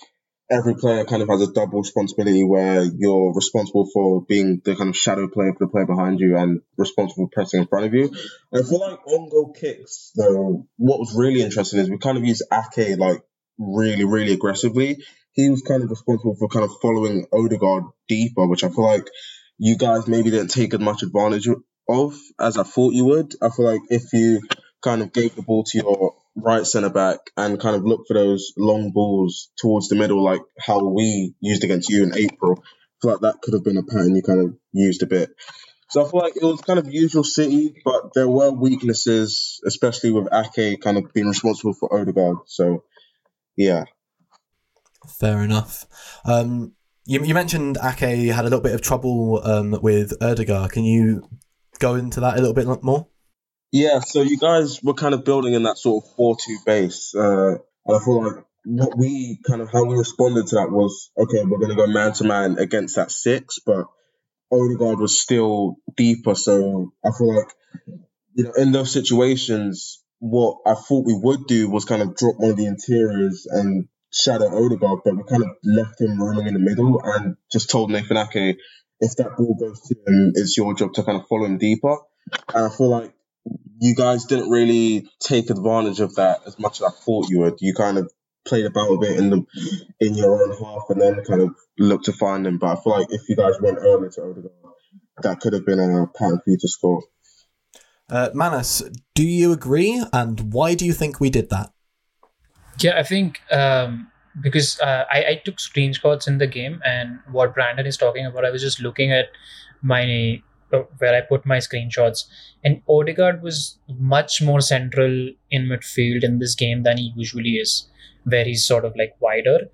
S2: every player kind of has a double responsibility where you're responsible for being the kind of shadow player for the player behind you and responsible for pressing in front of you. And for like on goal kicks, though, what was really interesting is we kind of used Ake like really, really aggressively. He was kind of responsible for kind of following Odegaard deeper, which I feel like you guys maybe didn't take as much advantage of as I thought you would. I feel like if you kind of gave the ball to your right centre back and kind of look for those long balls towards the middle, like how we used against you in April, I feel like that could have been a pattern you kind of used a bit. So I feel like it was kind of usual City, but there were weaknesses, especially with Ake kind of being responsible for Odegaard. So, yeah.
S1: Fair enough. Um, you, you mentioned Ake had a little bit of trouble um, with Odegaard. Can you go into that a little bit more?
S2: Yeah, so you guys were kind of building in that sort of 4 2 base. Uh, and I feel like what we kind of, how we responded to that was okay, we're going to go man to man against that six, but Odegaard was still deeper. So I feel like, you know, in those situations, what I thought we would do was kind of drop one of the interiors and shadow Odegaard, but we kind of left him roaming in the middle and just told Nathan Ake, if that ball goes to him, it's your job to kind of follow him deeper. And I feel like you guys didn't really take advantage of that as much as I thought you would. You kind of played about a bit in the in your own half and then kind of looked to find them. But I feel like if you guys went early to Odegaard, that could have been a pattern for you to score.
S1: Uh, Manas, do you agree? And why do you think we did that?
S4: Yeah, I think um, because uh, I, I took screenshots in the game, and what Brandon is talking about, I was just looking at my where I put my screenshots, and Odegaard was much more central in midfield in this game than he usually is, where he's sort of like wider.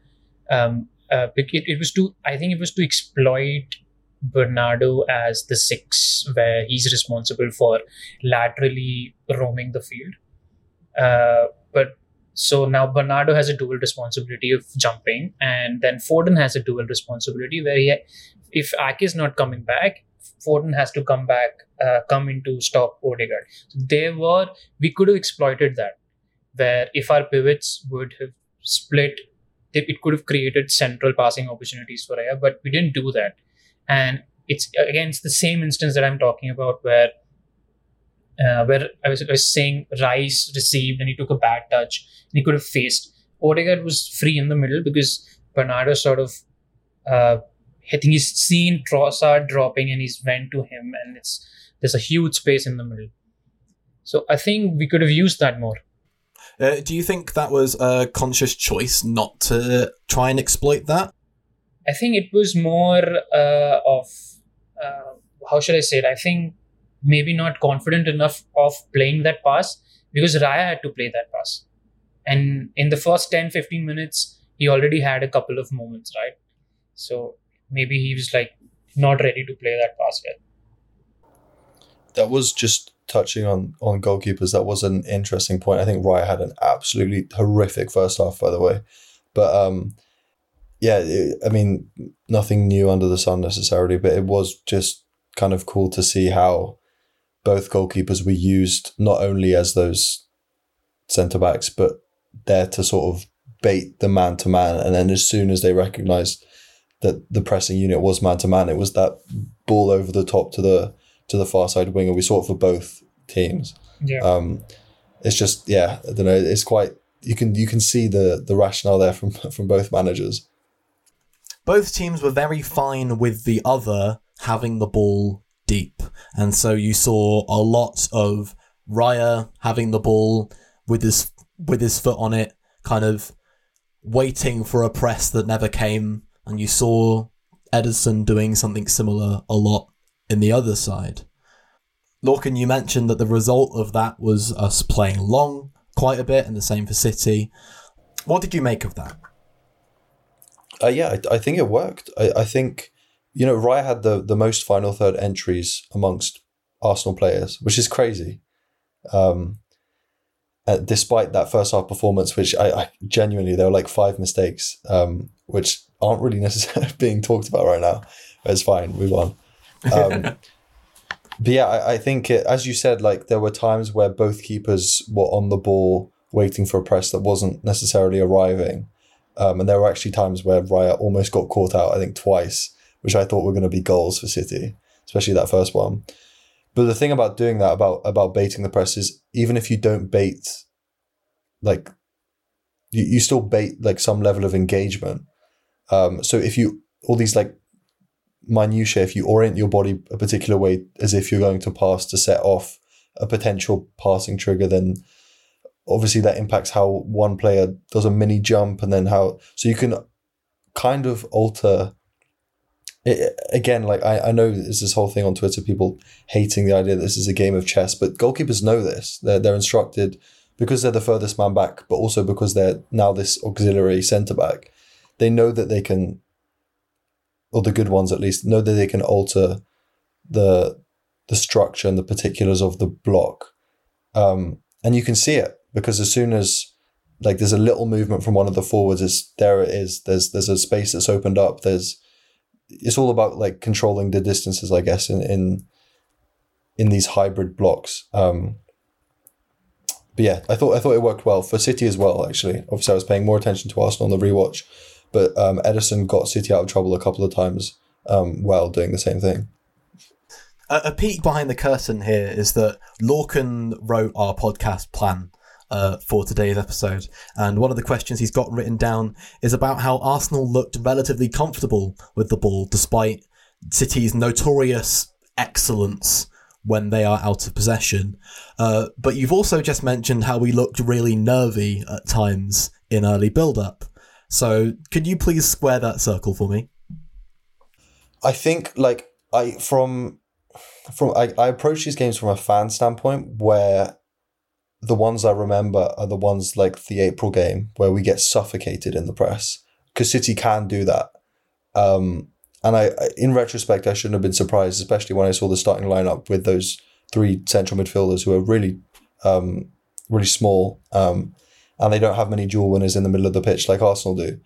S4: Um, uh, it, it was to I think it was to exploit Bernardo as the six, where he's responsible for laterally roaming the field. Uh, but so now Bernardo has a dual responsibility of jumping, and then Foden has a dual responsibility where he, if Ake is not coming back, Foden has to come back, uh, come in to stop Odegaard. So there were we could have exploited that, where if our pivots would have split, it could have created central passing opportunities for Raya, but we didn't do that and it's again it's the same instance that i'm talking about where uh, where I was, I was saying Rice received and he took a bad touch and he could have faced. Odegaard was free in the middle because Bernardo sort of, uh, I think he's seen Trossard dropping and he's went to him and it's there's a huge space in the middle. So I think we could have used that more.
S1: Uh, do you think that was a conscious choice not to try and exploit that?
S4: I think it was more uh, of uh, how should I say it? I think maybe not confident enough of playing that pass because Raya had to play that pass. And in the first 10 15 minutes, he already had a couple of moments, right? So maybe he was like not ready to play that pass yet.
S3: That was just touching on on goalkeepers. That was an interesting point. I think Raya had an absolutely horrific first half, by the way. But um, yeah, it, I mean, nothing new under the sun necessarily, but it was just kind of cool to see how both goalkeepers were used not only as those centre backs, but there to sort of bait the man to man. And then as soon as they recognised that the pressing unit was man to man, it was that ball over the top to the to the far side winger. We saw it for both teams.
S4: Yeah.
S3: Um, it's just yeah, I don't know. It's quite you can you can see the the rationale there from *laughs* from both managers
S1: both teams were very fine with the other having the ball deep. And so you saw a lot of Raya having the ball with his with his foot on it, kind of waiting for a press that never came. And you saw Ederson doing something similar a lot in the other side. Lorcan, you mentioned that the result of that was us playing long quite a bit, and the same for City. What did you make of that?
S3: Uh, yeah, I, I, think it worked. I, I think, you know, Raya had the, the most final third entries amongst Arsenal players, which is crazy. Um, uh, despite that first half performance, which I, I, genuinely, there were like five mistakes, um, which aren't really necessarily *laughs* being talked about right now. It's fine, move on. Um, *laughs* but yeah, I, I think, it, as you said, like there were times where both keepers were on the ball waiting for a press that wasn't necessarily arriving. Um, and there were actually times where Raya almost got caught out, I think twice, which I thought were going to be goals for City, especially that first one. But the thing about doing that, about about baiting the press, is even if you don't bait, like, you, you still bait like some level of engagement. Um, so if you all these like minutiae, if you orient your body a particular way as if you're going to pass to set off a potential passing trigger, then obviously that impacts how one player does a mini jump and then how so you can kind of alter it, again like I, I know there's this whole thing on twitter people hating the idea that this is a game of chess but goalkeepers know this. They're, they're instructed because they're the furthest man back but also because they're now this auxiliary centre back they know that they can or the good ones at least know that they can alter the the structure and the particulars of the block um, and you can see it because as soon as like there's a little movement from one of the forwards, is there it is. There's there's a space that's opened up. There's it's all about like controlling the distances, I guess, in in in these hybrid blocks. Um, but yeah, I thought I thought it worked well for City as well. Actually, obviously, I was paying more attention to Arsenal on the rewatch, but um, Ederson got City out of trouble a couple of times um, well doing the same thing.
S1: A, a peek behind the curtain here is that Lorcan wrote our podcast plan uh, for today's episode. And one of the questions he's got written down is about how Arsenal looked relatively comfortable with the ball despite City's notorious excellence when they are out of possession. Uh, but you've also just mentioned how we looked really nervy at times in early build up. So could you please square that circle for me?
S3: I think like I from from I, I approach these games from a fan standpoint where the ones I remember are the ones like the April game where we get suffocated in the press because City can do that. Um, and I, in retrospect, I shouldn't have been surprised, especially when I saw the starting lineup with those three central midfielders who are really, um, really small, um, and they don't have many dual winners in the middle of the pitch like Arsenal do.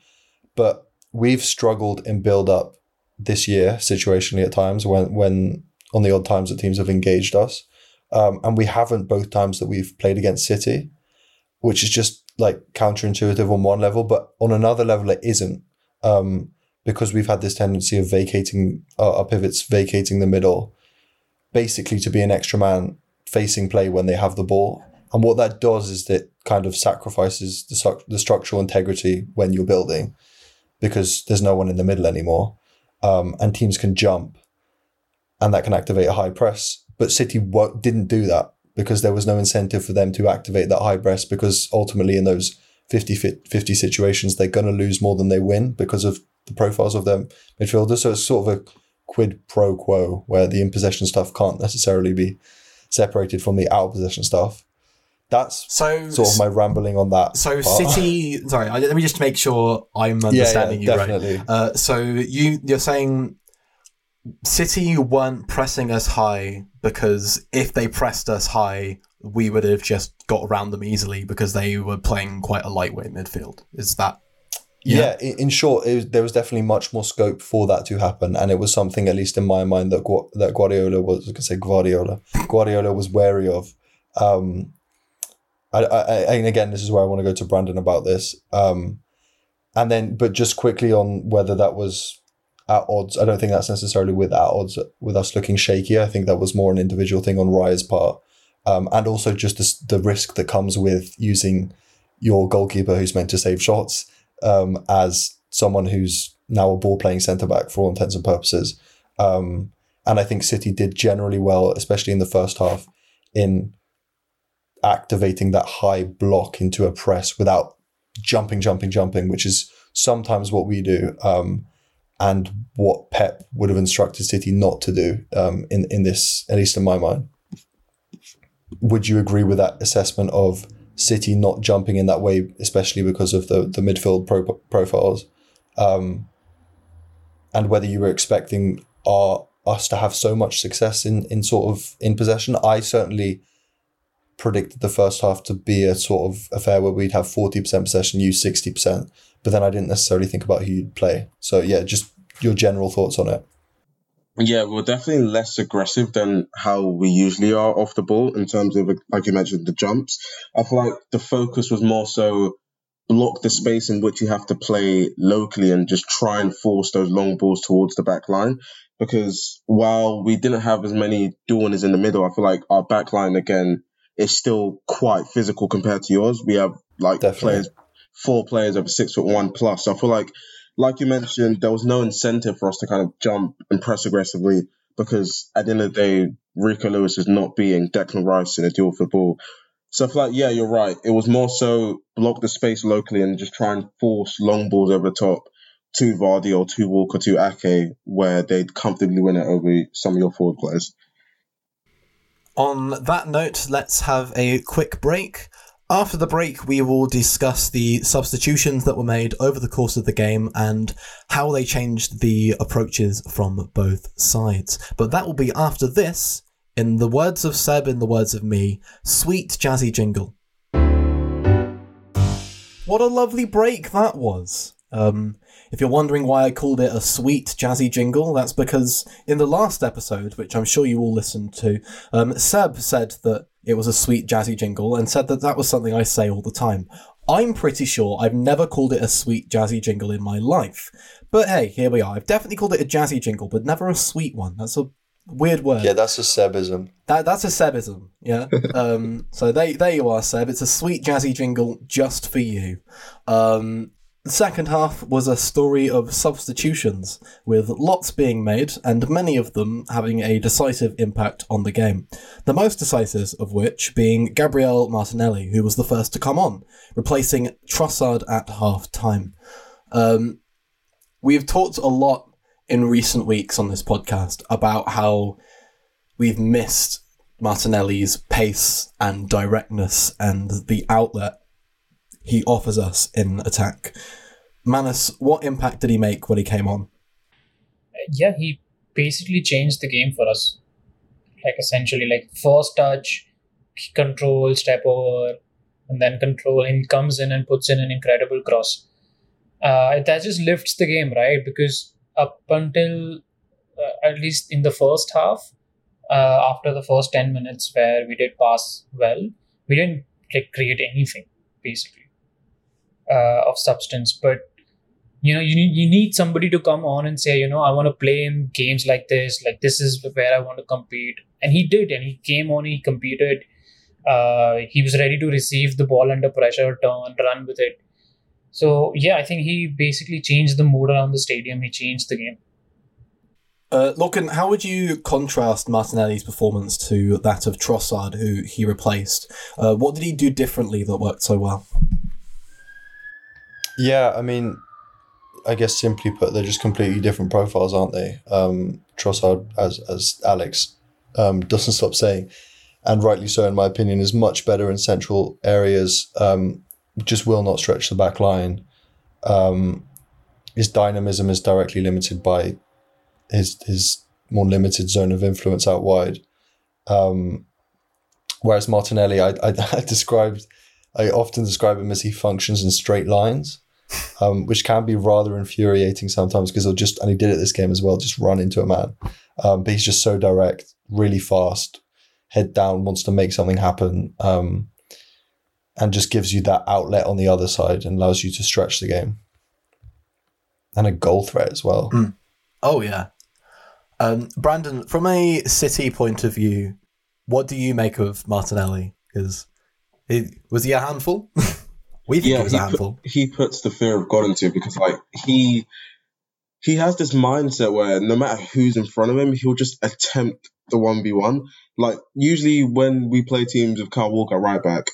S3: But we've struggled in build up this year situationally at times when when on the odd times that teams have engaged us. Um, and we haven't both times that we've played against City, which is just like counterintuitive on one level, but on another level it isn't. Um, because we've had this tendency of vacating uh, our pivots, vacating the middle, basically to be an extra man facing play when they have the ball. And what that does is that kind of sacrifices the, the structural integrity when you're building because there's no one in the middle anymore. Um, and teams can jump and that can activate a high press. But City w- didn't do that because there was no incentive for them to activate that high press because ultimately in those 50 50 situations, they're going to lose more than they win because of the profiles of their midfielders. So it's sort of a quid pro quo where the in possession stuff can't necessarily be separated from the out possession stuff. That's
S1: so
S3: sort of my rambling on that.
S1: So part. City, sorry, let me just make sure I'm understanding
S3: yeah, yeah,
S1: you
S3: definitely.
S1: right. Uh, so you you're saying City weren't pressing us high because if they pressed us high, we would have just got around them easily because they were playing quite a lightweight midfield. Is that
S3: yeah, yeah in short, was, there was definitely much more scope for that to happen, and it was something, at least in my mind, that Gu- that Guardiola was. I could say Guardiola. Guardiola was wary of. Um, I, I, and again, this is where I want to go to Brandon about this. Um, and then, but just quickly on whether that was at odds. I don't think that's necessarily with at odds with us looking shaky. I think that was more an individual thing on Raya's part, um, and also just the, the risk that comes with using your goalkeeper who's meant to save shots um, as someone who's now a ball playing centre back for all intents and purposes. Um, and I think City did generally well, especially in the first half, in activating that high block into a press without jumping, jumping, jumping, which is sometimes what we do. Um, and what Pep would have instructed City not to do um, in in this, at least in my mind. Would you agree with that assessment of City not jumping in that way, especially because of the the midfield pro- profiles, um, and whether you were expecting our us to have so much success in in sort of in possession. I certainly predicted the first half to be a sort of affair where we'd have forty percent possession, you sixty percent, but then I didn't necessarily think about who you'd play. So yeah, just your general thoughts on it.
S2: Yeah, we're definitely less aggressive than how we usually are off the ball in terms of, like you mentioned, the jumps. I feel like the focus was more so block the space in which you have to play locally and just try and force those long balls towards the back line. Because while we didn't have as many duelers in the middle, I feel like our back line again is still quite physical compared to yours. We have like Definitely. players, four players over six foot one plus. So I feel like like you mentioned, there was no incentive for us to kind of jump and press aggressively because at the end of the day, Rico Lewis is not being Declan Rice in a duel dual football. So I feel like, yeah, you're right. It was more so block the space locally and just try and force long balls over the top to Vardy or to Walker to Ake, where they'd comfortably win it over some of your forward players.
S1: On that note, let's have a quick break. After the break, we will discuss the substitutions that were made over the course of the game and how they changed the approaches from both sides. But that will be after this, in the words of Seb, in the words of me, sweet jazzy jingle. What a lovely break that was. Um, if you're wondering why I called it a sweet jazzy jingle, that's because in the last episode, which I'm sure you all listened to, um, Seb said that it was a sweet jazzy jingle and said that that was something I say all the time. I'm pretty sure I've never called it a sweet jazzy jingle in my life. But hey, here we are. I've definitely called it a jazzy jingle, but never a sweet one. That's a weird word.
S3: Yeah, that's a Sebism.
S1: That that's a Sebism, yeah. *laughs* um, so there, there you are, Seb. It's a sweet jazzy jingle just for you. Um, the second half was a story of substitutions, with lots being made and many of them having a decisive impact on the game. The most decisive of which being Gabriel Martinelli, who was the first to come on, replacing Trossard at half time. Um, we've talked a lot in recent weeks on this podcast about how we've missed Martinelli's pace and directness and the outlet he offers us in attack. Manas, what impact did he make when he came on?
S4: Yeah, he basically changed the game for us. Like essentially, like first touch, control, step over, and then control. He comes in and puts in an incredible cross. Uh, that just lifts the game, right? Because up until uh, at least in the first half, uh, after the first 10 minutes where we did pass well, we didn't like create anything basically uh, of substance. But you know, you need you need somebody to come on and say, you know, I want to play in games like this, like this is where I want to compete. And he did, and he came on, he competed. Uh, he was ready to receive the ball under pressure, turn, run with it. So yeah, I think he basically changed the mood around the stadium. He changed the game.
S1: Uh, Lorcan, how would you contrast Martinelli's performance to that of Trossard, who he replaced? Uh, what did he do differently that worked so well?
S3: Yeah, I mean, I guess simply put, they're just completely different profiles, aren't they? Um, Trossard, as as Alex um, doesn't stop saying, and rightly so, in my opinion, is much better in central areas. Um, just will not stretch the back line. Um, his dynamism is directly limited by his his more limited zone of influence out wide. Um, whereas Martinelli, I, I, *laughs* I, described, I often describe him as he functions in straight lines, um, which can be rather infuriating sometimes because he'll just, and he did it this game as well, just run into a man. Um, but he's just so direct, really fast, head down, wants to make something happen, um, and just gives you that outlet on the other side and allows you to stretch the game. And a goal threat as well.
S1: Mm. Oh, yeah. Um, Brandon, from a City point of view, what do you make of Martinelli? Because was he a handful? *laughs* we think
S2: yeah,
S1: he was a handful.
S2: Put, he puts the fear of God into it because, like, he he has this mindset where no matter who's in front of him, he'll just attempt the one v one. Like usually when we play teams with Kyle Walker right back,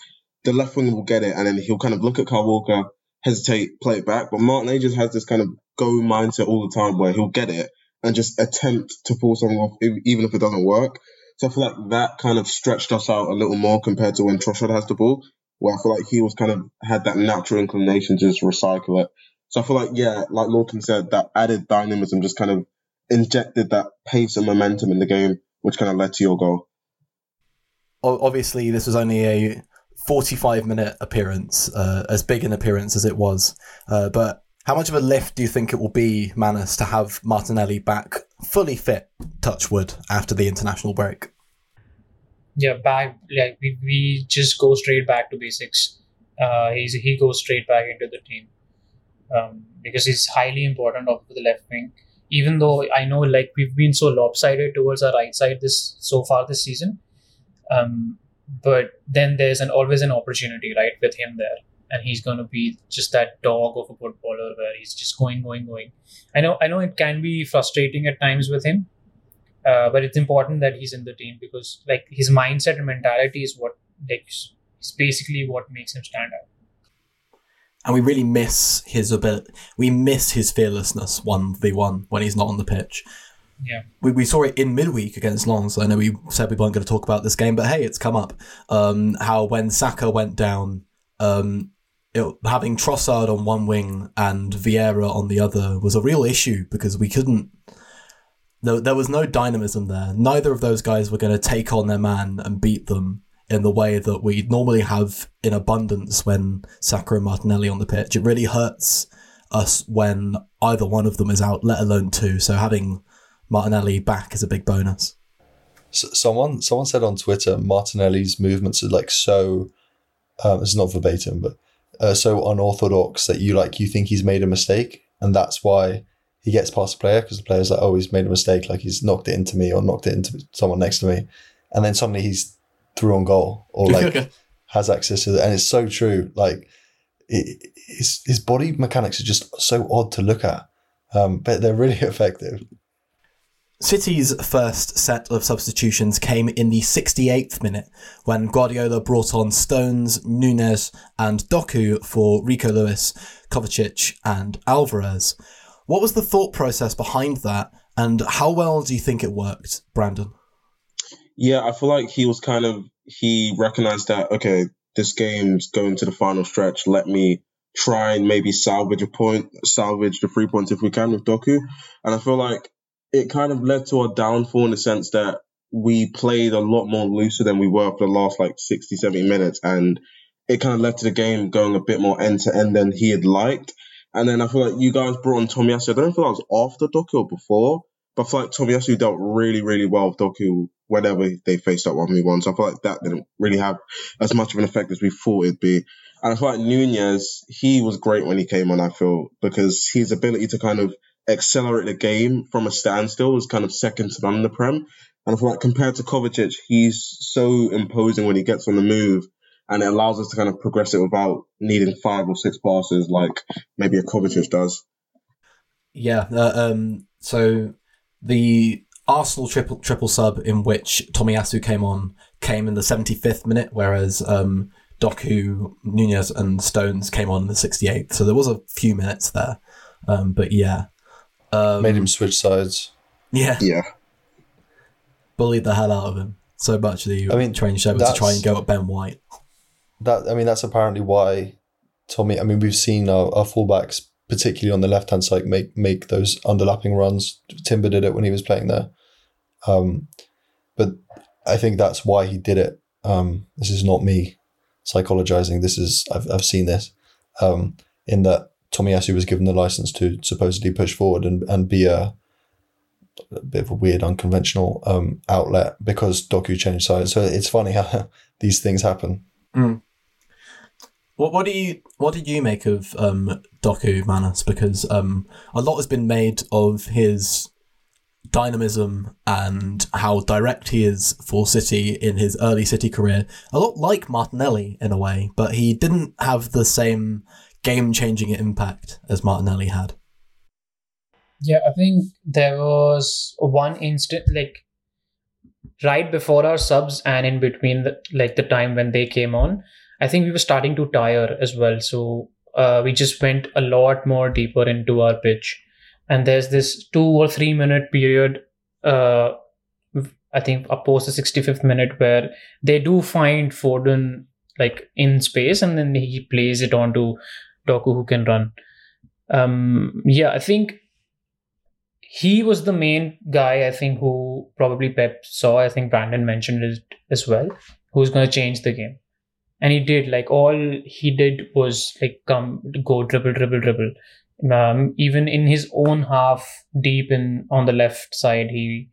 S2: the left wing will get it, and then he'll kind of look at Kyle Walker, hesitate, play it back. But Martin just has this kind of go mindset all the time where he'll get it and just attempt to pull something off, even if it doesn't work. So I feel like that kind of stretched us out a little more compared to when Trossard has the ball, where I feel like he was kind of had that natural inclination to just recycle it. So I feel like, yeah, like Lorcan said, that added dynamism just kind of injected that pace and momentum in the game, which kind of led to your goal.
S1: Obviously, this was only a 45 minute appearance, uh, as big an appearance as it was. Uh, but how much of a lift do you think it will be, Manas, to have Martinelli back fully fit, Touchwood, after the international break?
S4: Yeah, back like we, we just go straight back to basics. Uh, he's he goes straight back into the team um, because he's highly important of the left wing. Even though I know like we've been so lopsided towards our right side this so far this season, um, but then there's an always an opportunity right with him there and he's going to be just that dog of a footballer where he's just going, going, going. I know, I know, it can be frustrating at times with him, uh, but it's important that he's in the team because like his mindset and mentality is what like is basically what makes him stand out.
S1: And we really miss his ability. We miss his fearlessness one v one when he's not on the pitch.
S4: Yeah,
S1: we, we saw it in midweek against Lens. I know we said we weren't going to talk about this game, but hey, it's come up. Um, how when Saka went down, um, it, having Trossard on one wing and Vieira on the other was a real issue because we couldn't. There, there was no dynamism there. Neither of those guys were going to take on their man and beat them in the way that we normally have in abundance when Saka and Martinelli on the pitch. It really hurts us when either one of them is out, let alone two. So having Martinelli back is a big bonus.
S3: So someone someone said on Twitter Martinelli's movements are like so. Um, it's not verbatim, but uh, so unorthodox that you like you think he's made a mistake, and that's why he gets past the player because the player's like, oh, he's made a mistake, like he's knocked it into me or knocked it into someone next to me, and then suddenly he's through on goal or *laughs* like has access to it, and it's so true. Like it, his his body mechanics are just so odd to look at, um, but they're really *laughs* effective.
S1: City's first set of substitutions came in the 68th minute when Guardiola brought on Stones, Nunes, and Doku for Rico Lewis, Kovacic, and Alvarez. What was the thought process behind that, and how well do you think it worked, Brandon?
S2: Yeah, I feel like he was kind of he recognized that okay, this game's going to the final stretch. Let me try and maybe salvage a point, salvage the three points if we can with Doku. And I feel like it kind of led to a downfall in the sense that we played a lot more looser than we were for the last like 60, 70 minutes. And it kind of led to the game going a bit more end to end than he had liked. And then I feel like you guys brought on Tomiyasu. I don't feel like I was after Doku or before, but I feel like Tomiyasu dealt really, really well with Doku whenever they faced up 1v1. So I feel like that didn't really have as much of an effect as we thought it'd be. And I feel like Nunes, he was great when he came on, I feel, because his ability to kind of accelerate the game from a standstill was kind of second to none in the Prem. And I feel like compared to Kovacic, he's so imposing when he gets on the move and it allows us to kind of progress it without needing five or six passes like maybe a Kovacic does.
S1: Yeah. Uh, um, so the Arsenal triple triple sub in which Tomiyasu came on came in the 75th minute, whereas um, Doku, Nunes, and Stones came on in the 68th. So there was a few minutes there. Um, but yeah, um,
S3: Made him switch sides.
S1: yeah,
S2: Yeah.
S1: bullied the hell out of him so much that he
S3: I mean,
S1: trained Shepard to try and go at Ben White.
S3: That I mean, that's apparently why Tommy. I mean, we've seen our, our fullbacks, particularly on the left hand side, make make those underlapping runs. Timber did it when he was playing there, um, but I think that's why he did it. Um, this is not me psychologizing. This is I've I've seen this um, in that Tomiyasu was given the license to supposedly push forward and and be a, a bit of a weird, unconventional um, outlet because Doku changed sides. So it's funny how *laughs* these things happen.
S1: What what do you what did you make of um, Doku Manas? Because um, a lot has been made of his dynamism and how direct he is for City in his early City career. A lot like Martinelli in a way, but he didn't have the same game changing impact as Martinelli had.
S4: Yeah, I think there was one instant, like right before our subs and in between, the, like the time when they came on. I think we were starting to tire as well, so uh, we just went a lot more deeper into our pitch. And there's this two or three minute period, uh, I think, up post the 65th minute, where they do find Foden like in space, and then he plays it onto Doku who can run. Um, yeah, I think he was the main guy I think who probably Pep saw. I think Brandon mentioned it as well. Who's going to change the game, and he did. Like all he did was like come go dribble dribble dribble. Um, even in his own half deep in on the left side, he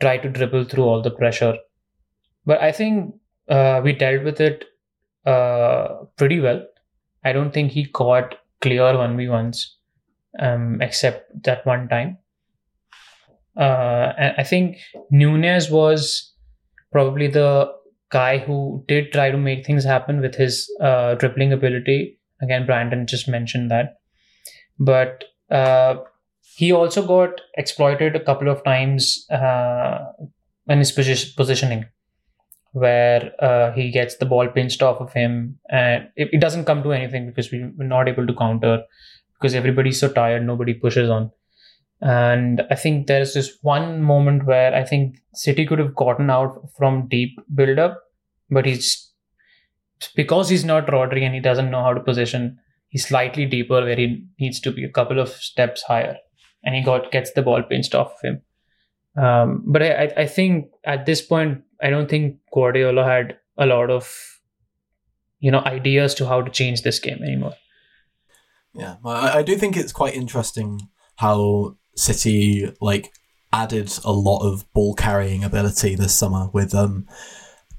S4: tried to dribble through all the pressure. But I think uh, we dealt with it uh, pretty well. I don't think he caught clear one v ones, um, except that one time. Uh, I think Nunes was probably the guy who did try to make things happen with his uh, dribbling ability. Again, Brandon just mentioned that, but uh, he also got exploited a couple of times uh, in his posi- positioning, where uh, he gets the ball pinched off of him, and it, it doesn't come to anything because we were not able to counter because everybody's so tired, nobody pushes on. And I think there's this one moment where I think City could have gotten out from deep build up, but he's because he's not Rodri and he doesn't know how to position, he's slightly deeper where he needs to be a couple of steps higher, and he got gets the ball pinched off of him. Um, but I, I I think at this point I don't think Guardiola had a lot of you know ideas to how to change this game anymore.
S1: Yeah, I, I do think it's quite interesting how City like added a lot of ball carrying ability this summer with um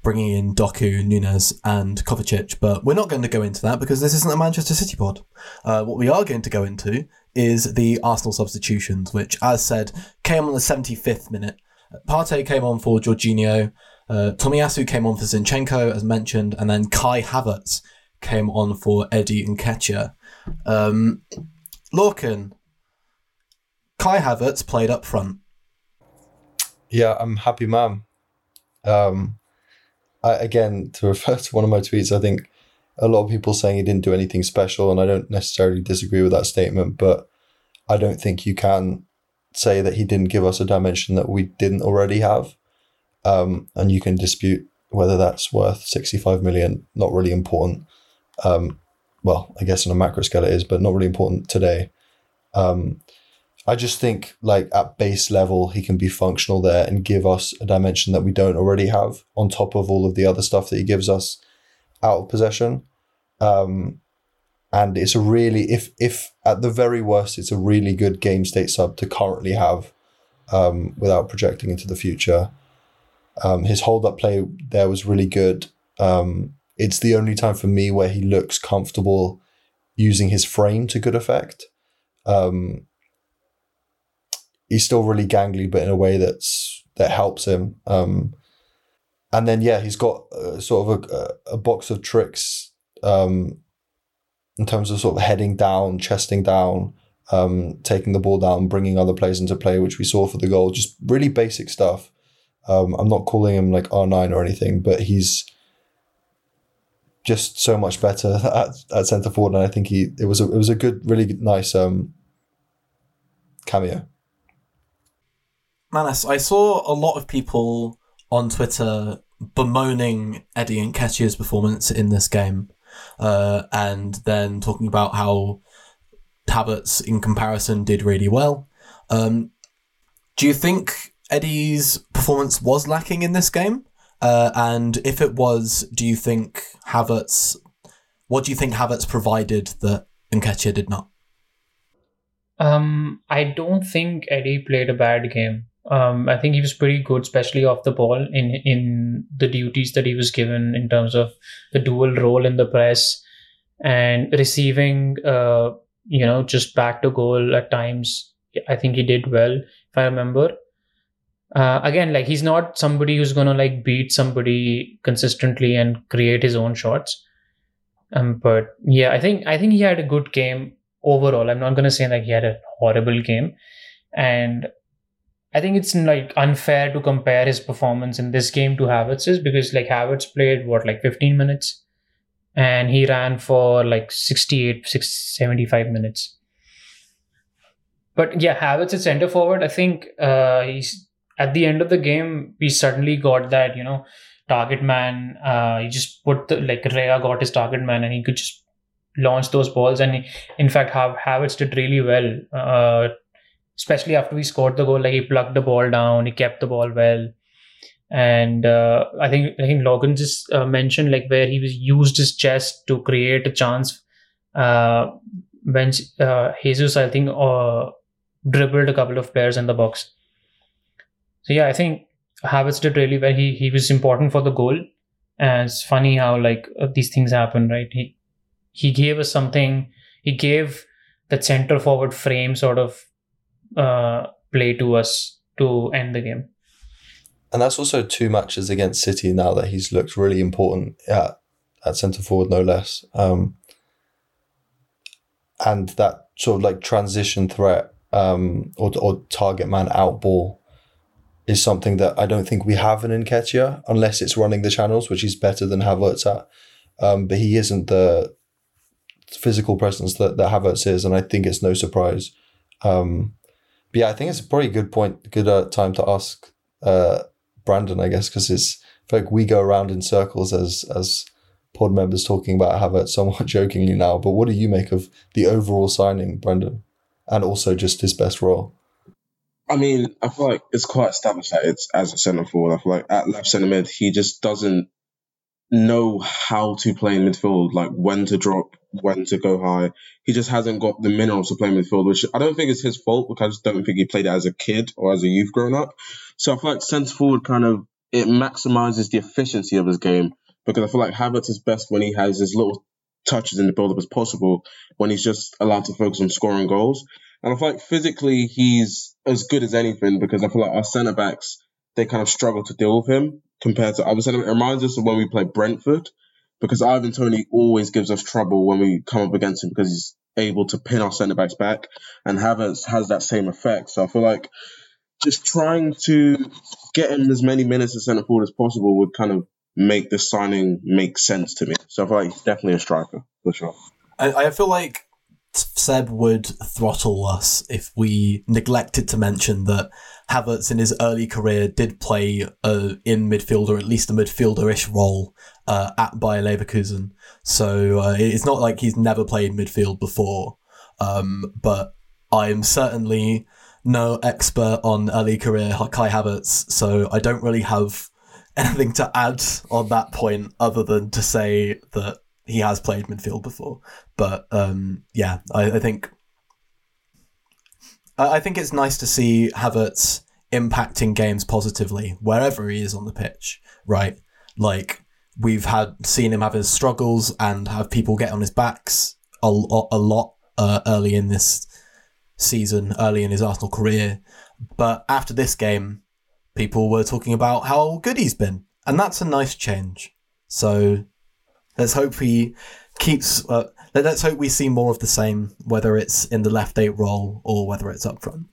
S1: bringing in Doku, Nunes, and Kovacic. But we're not going to go into that because this isn't a Manchester City pod. Uh, what we are going to go into is the Arsenal substitutions, which, as said, came on the 75th minute. Partey came on for Jorginho. Uh, Tomiyasu came on for Zinchenko, as mentioned, and then Kai Havertz came on for Eddie Nketiah. Um, Lorcan, Kai Havertz played up front.
S3: Yeah, I'm happy, man. Um, I, again, to refer to one of my tweets, I think a lot of people saying he didn't do anything special, and I don't necessarily disagree with that statement, but I don't think you can say that he didn't give us a dimension that we didn't already have. Um, and you can dispute whether that's worth 65 million, not really important. Um, well, I guess on a macro scale it is, but not really important today. Um, I just think, like at base level, he can be functional there and give us a dimension that we don't already have on top of all of the other stuff that he gives us out of possession. Um, and it's a really, if if at the very worst, it's a really good game state sub to currently have, um, without projecting into the future. Um, his hold up play there was really good. Um, it's the only time for me where he looks comfortable using his frame to good effect. Um, he's still really gangly, but in a way that's that helps him. Um, and then yeah, he's got uh, sort of a, a box of tricks um, in terms of sort of heading down, chesting down, um, taking the ball down, bringing other players into play, which we saw for the goal. Just really basic stuff. Um, I'm not calling him like R9 or anything, but he's just so much better *laughs* at, at centre forward, and I think he it was a it was a good, really nice um, cameo.
S1: Manas, I saw a lot of people on Twitter bemoaning Eddie and Nketiah's performance in this game, uh, and then talking about how Havertz, in comparison, did really well. Um, do you think Eddie's performance was lacking in this game? Uh, and if it was, do you think Havertz? What do you think Havertz provided that Nketiah did not?
S4: Um, I don't think Eddie played a bad game. Um, I think he was pretty good, especially off the ball in in the duties that he was given in terms of the dual role in the press and receiving, uh, you know, just back to goal at times. I think he did well, if I remember. Uh, again, like he's not somebody who's gonna like beat somebody consistently and create his own shots. Um, but yeah, I think I think he had a good game overall. I'm not gonna say like he had a horrible game, and I think it's like unfair to compare his performance in this game to Havertz's because like Havertz played what like 15 minutes and he ran for like 68 75 minutes. But yeah, Havertz at center forward, I think uh, he's at the end of the game we suddenly got that, you know, target man. Uh, he just put the like Raya got his target man and he could just launch those balls and he, in fact Havertz did really well. Uh, especially after we scored the goal. Like he plucked the ball down, he kept the ball well, and uh, I think I think Lorcan just uh, mentioned like where he was used his chest to create a chance. Uh, when uh, Jesus, I think, uh, dribbled a couple of players in the box. So yeah, I think Havertz did really well. He he was important for the goal. And it's funny how like uh, these things happen, right? He he gave us something. He gave that center forward frame sort of uh, play to us to end the game.
S3: And that's also two matches against City now that he's looked really important at, at centre forward, no less. Um, and that sort of like transition threat um, or, or target man out ball is something that I don't think we have in Nketiah unless it's running the channels, which he's better than Havertz at. Um, but he isn't the physical presence that, that Havertz is, and I think it's no surprise. Um, but yeah, I think it's probably a good point, good uh, time to ask uh, Brandon, I guess, because it's like we go around in circles as as pod members talking about Havertz somewhat *laughs* jokingly now. But what do you make of the overall signing, Brandon, and also just his best role?
S2: I mean, I feel like it's quite established that it's as a centre forward. I feel like at left centre mid, he just doesn't know how to play in midfield, like when to drop, when to go high. He just hasn't got the minerals to play midfield, which I don't think is his fault because I just don't think he played it as a kid or as a youth growing up. So I feel like centre forward kind of it maximizes the efficiency of his game because I feel like Havertz is best when he has his little touches in the build up as possible when he's just allowed to focus on scoring goals. And I feel like physically he's as good as anything because I feel like our centre backs they kind of struggle to deal with him compared to other centre. It reminds us of when we played Brentford because Ivan Toney always gives us trouble when we come up against him because he's able to pin our centre backs back, and Havertz has that same effect. So I feel like just trying to get him as many minutes as centre forward as possible would kind of make the signing make sense to me. So I feel like he's definitely a striker for sure.
S1: I, I feel like Seb would throttle us if we neglected to mention that Havertz in his early career did play uh, in midfield or at least a midfielder-ish role uh, at Bayer Leverkusen. So uh, it's not like he's never played midfield before. Um, but I'm certainly no expert on early career Kai Havertz, so I don't really have *laughs* anything to add on that point other than to say that he has played midfield before. But um, yeah, I, I think I, think it's nice to see Havertz impacting games positively wherever he is on the pitch. Right, like we've had seen him have his struggles and have people get on his backs a, a lot uh, early in this season, early in his Arsenal career. But after this game, people were talking about how good he's been, and that's a nice change. So let's hope he keeps. Uh, let's hope we see more of the same, whether it's in the left eight role or whether it's up front.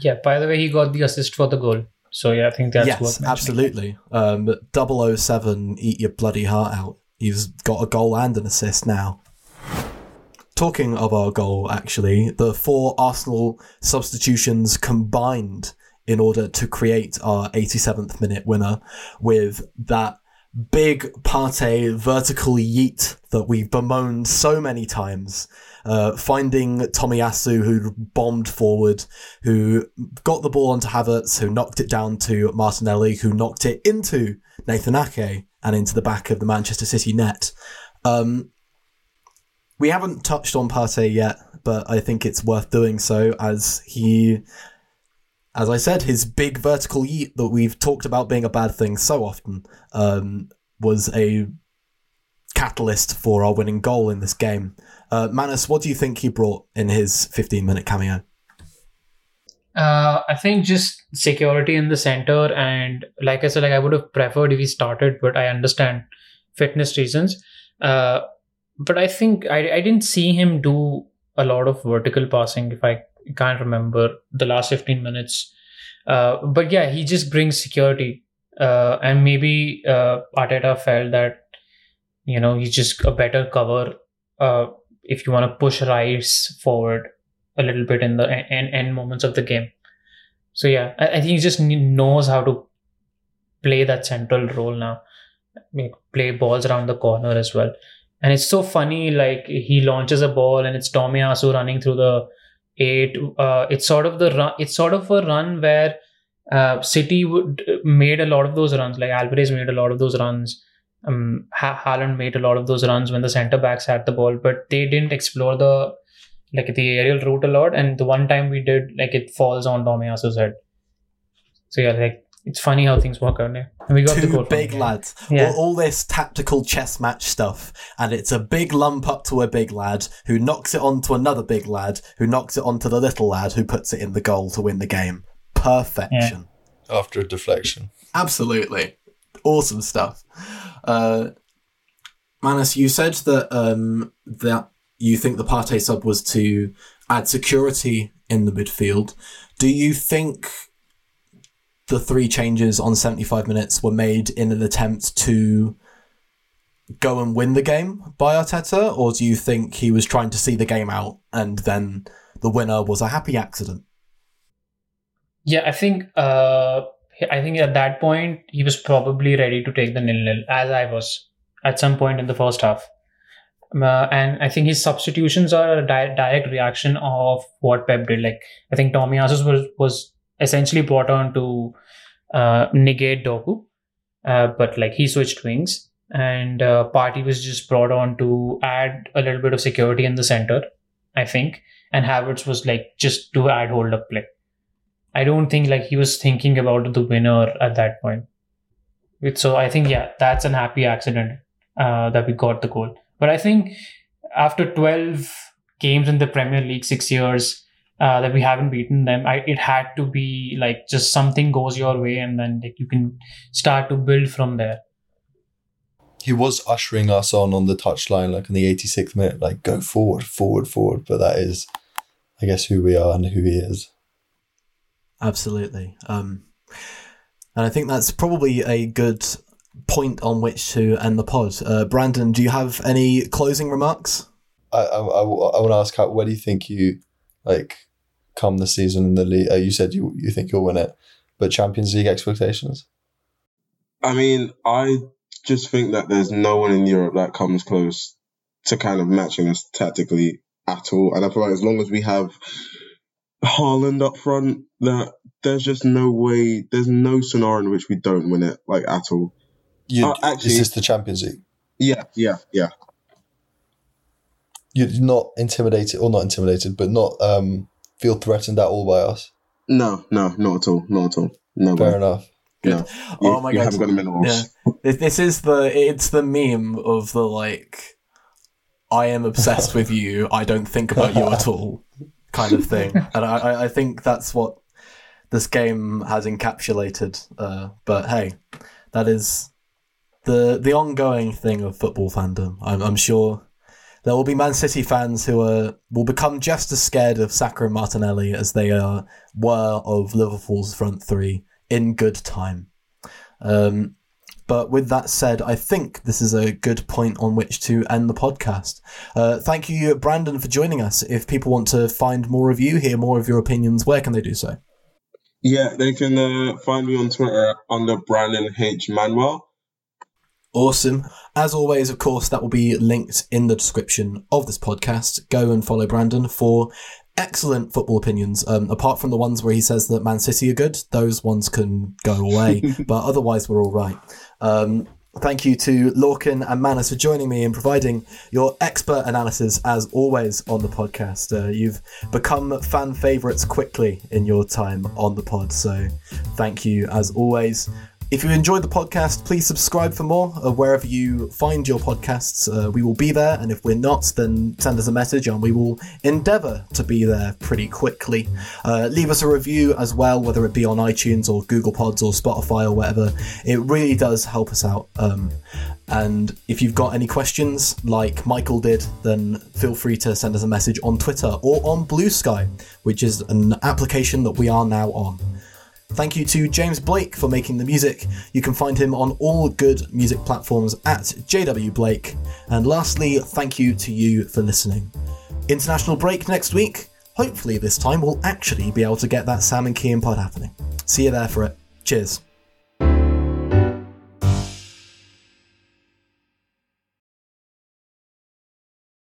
S4: Yeah. By the way, he got the assist for the goal. So yeah, I think that's
S1: yes, absolutely. Um, 007, eat your bloody heart out. He's got a goal and an assist now. Talking of our goal, actually, the four Arsenal substitutions combined in order to create our 87th minute winner with that big Partey vertical yeet that we've bemoaned so many times. Uh, finding Tomiyasu, who bombed forward, who got the ball onto Havertz, who knocked it down to Martinelli, who knocked it into Nathan Ake and into the back of the Manchester City net. Um, we haven't touched on Partey yet, but I think it's worth doing so as he as I said, his big vertical yeet that we've talked about being a bad thing so often um, was a catalyst for our winning goal in this game. Uh, Manas, what do you think he brought in his 15 minute cameo?
S4: Uh, I think just security in the center, and like I said, like I would have preferred if he started, but I understand fitness reasons. Uh, but I think I, I didn't see him do a lot of vertical passing, if I can't remember the last 15 minutes. Uh, but yeah, he just brings security. Uh, and maybe uh, Arteta felt that, you know, he's just a better cover uh, if you want to push Rice forward a little bit in the end, end moments of the game. So yeah, I, I think he just knows how to play that central role now. Play balls around the corner as well. And it's so funny, like he launches a ball and it's Tomiyasu running through the eight. Uh, it's sort of the run. It's sort of a run where uh, City would made a lot of those runs. Like Alvarez made a lot of those runs. Um, ha- Haaland made a lot of those runs when the centre backs had the ball, but they didn't explore the like the aerial route a lot. And the one time we did, like it falls on Tomiyasu's head. So yeah, like it's funny how things work out there. And we got
S1: Two
S4: the goal
S1: big lads. Yeah. All, all, this tactical chess match stuff, and it's a big lump up to a big lad who knocks it onto another big lad who knocks it onto the little lad who puts it in the goal to win the game. Perfection.
S3: Yeah. After a deflection.
S1: Absolutely. Awesome stuff. Uh, Manas, you said that um, that you think the Partey sub was to add security in the midfield. Do you think the three changes on 75 minutes were made in an attempt to go and win the game by Arteta, or do you think he was trying to see the game out and then the winner was a happy accident?
S4: Yeah, I think uh, I think at that point he was probably ready to take the nil nil, as I was at some point in the first half. Uh, and I think his substitutions are a di- direct reaction of what Pep did. Like I think Tomiyasu was was essentially brought on to uh, negate Doku, uh, but like he switched wings, and uh, Partey was just brought on to add a little bit of security in the center, I think, and Havertz was like just to add hold up play. I don't think like he was thinking about the winner at that point. So I think yeah, that's an happy accident uh, that we got the goal. But I think after 12 games in the Premier League, six years uh, that we haven't beaten them, I, it had to be like just something goes your way, and then like you can start to build from there.
S3: He was ushering us on on the touchline, like in the 86th minute, like go forward, forward, forward. But that is, I guess, who we are and who he is.
S1: Absolutely. Um, and I think that's probably a good point on which to end the pod. Uh, Brandon, do you have any closing remarks?
S3: I, I, I, I want to ask how, where do you think you, like, come the season in the league? Uh, you said you, you think you'll win it, but Champions League expectations?
S2: I mean, I just think that there's no one in Europe that comes close to kind of matching us tactically at all. And I feel like as long as we have Haaland up front, that there's just no way, there's no scenario in which we don't win it, like at all.
S3: You, uh, actually, is this the Champions League?
S2: Yeah, yeah, yeah.
S3: You're not intimidated, or not intimidated, but not um, feel threatened at all by us.
S2: No, no, not at all, not at all. No,
S3: fair way. enough.
S2: No. oh my god!
S1: Yeah. This is the it's the meme of the like, I am obsessed with you. I don't think about you at all, kind of thing. *laughs* And I I think that's what this game has encapsulated. Uh, but hey, that is the the ongoing thing of football fandom. I'm, I'm sure there will be Man City fans who are will become just as scared of Saka and Martinelli as they are were of Liverpool's front three in good time. Um, but with that said, I think this is a good point on which to end the podcast. Uh, thank you, Brandon, for joining us. If people want to find more of you, hear more of your opinions, where can they do so?
S2: Yeah, they can uh, find me on Twitter under Brandon H Manuel.
S1: Awesome. As always, of course, that will be linked in the description of this podcast. Go and follow Brandon for excellent football opinions. Um, apart from the ones where he says that Man City are good, those ones can go away. *laughs* but otherwise, we're all right. Um, thank you to Lorcan and Manas for joining me and providing your expert analysis as always on the podcast. Uh, you've become fan favourites quickly in your time on the pod, so thank you as always. If you enjoyed the podcast, please subscribe for more of wherever you find your podcasts. Uh, we will be there, and if we're not, then send us a message and we will endeavour to be there pretty quickly. Uh, leave us a review as well, whether it be on iTunes or Google Pods or Spotify or whatever. It really does help us out. Um, and if you've got any questions, like Michael did, then feel free to send us a message on Twitter or on Blue Sky, which is an application that we are now on. Thank you to James Blake for making the music. You can find him on all good music platforms at JW Blake. And lastly, thank you to you for listening. International break next week. Hopefully, this time we'll actually be able to get that Sam and Kean pod happening. See you there for it. Cheers.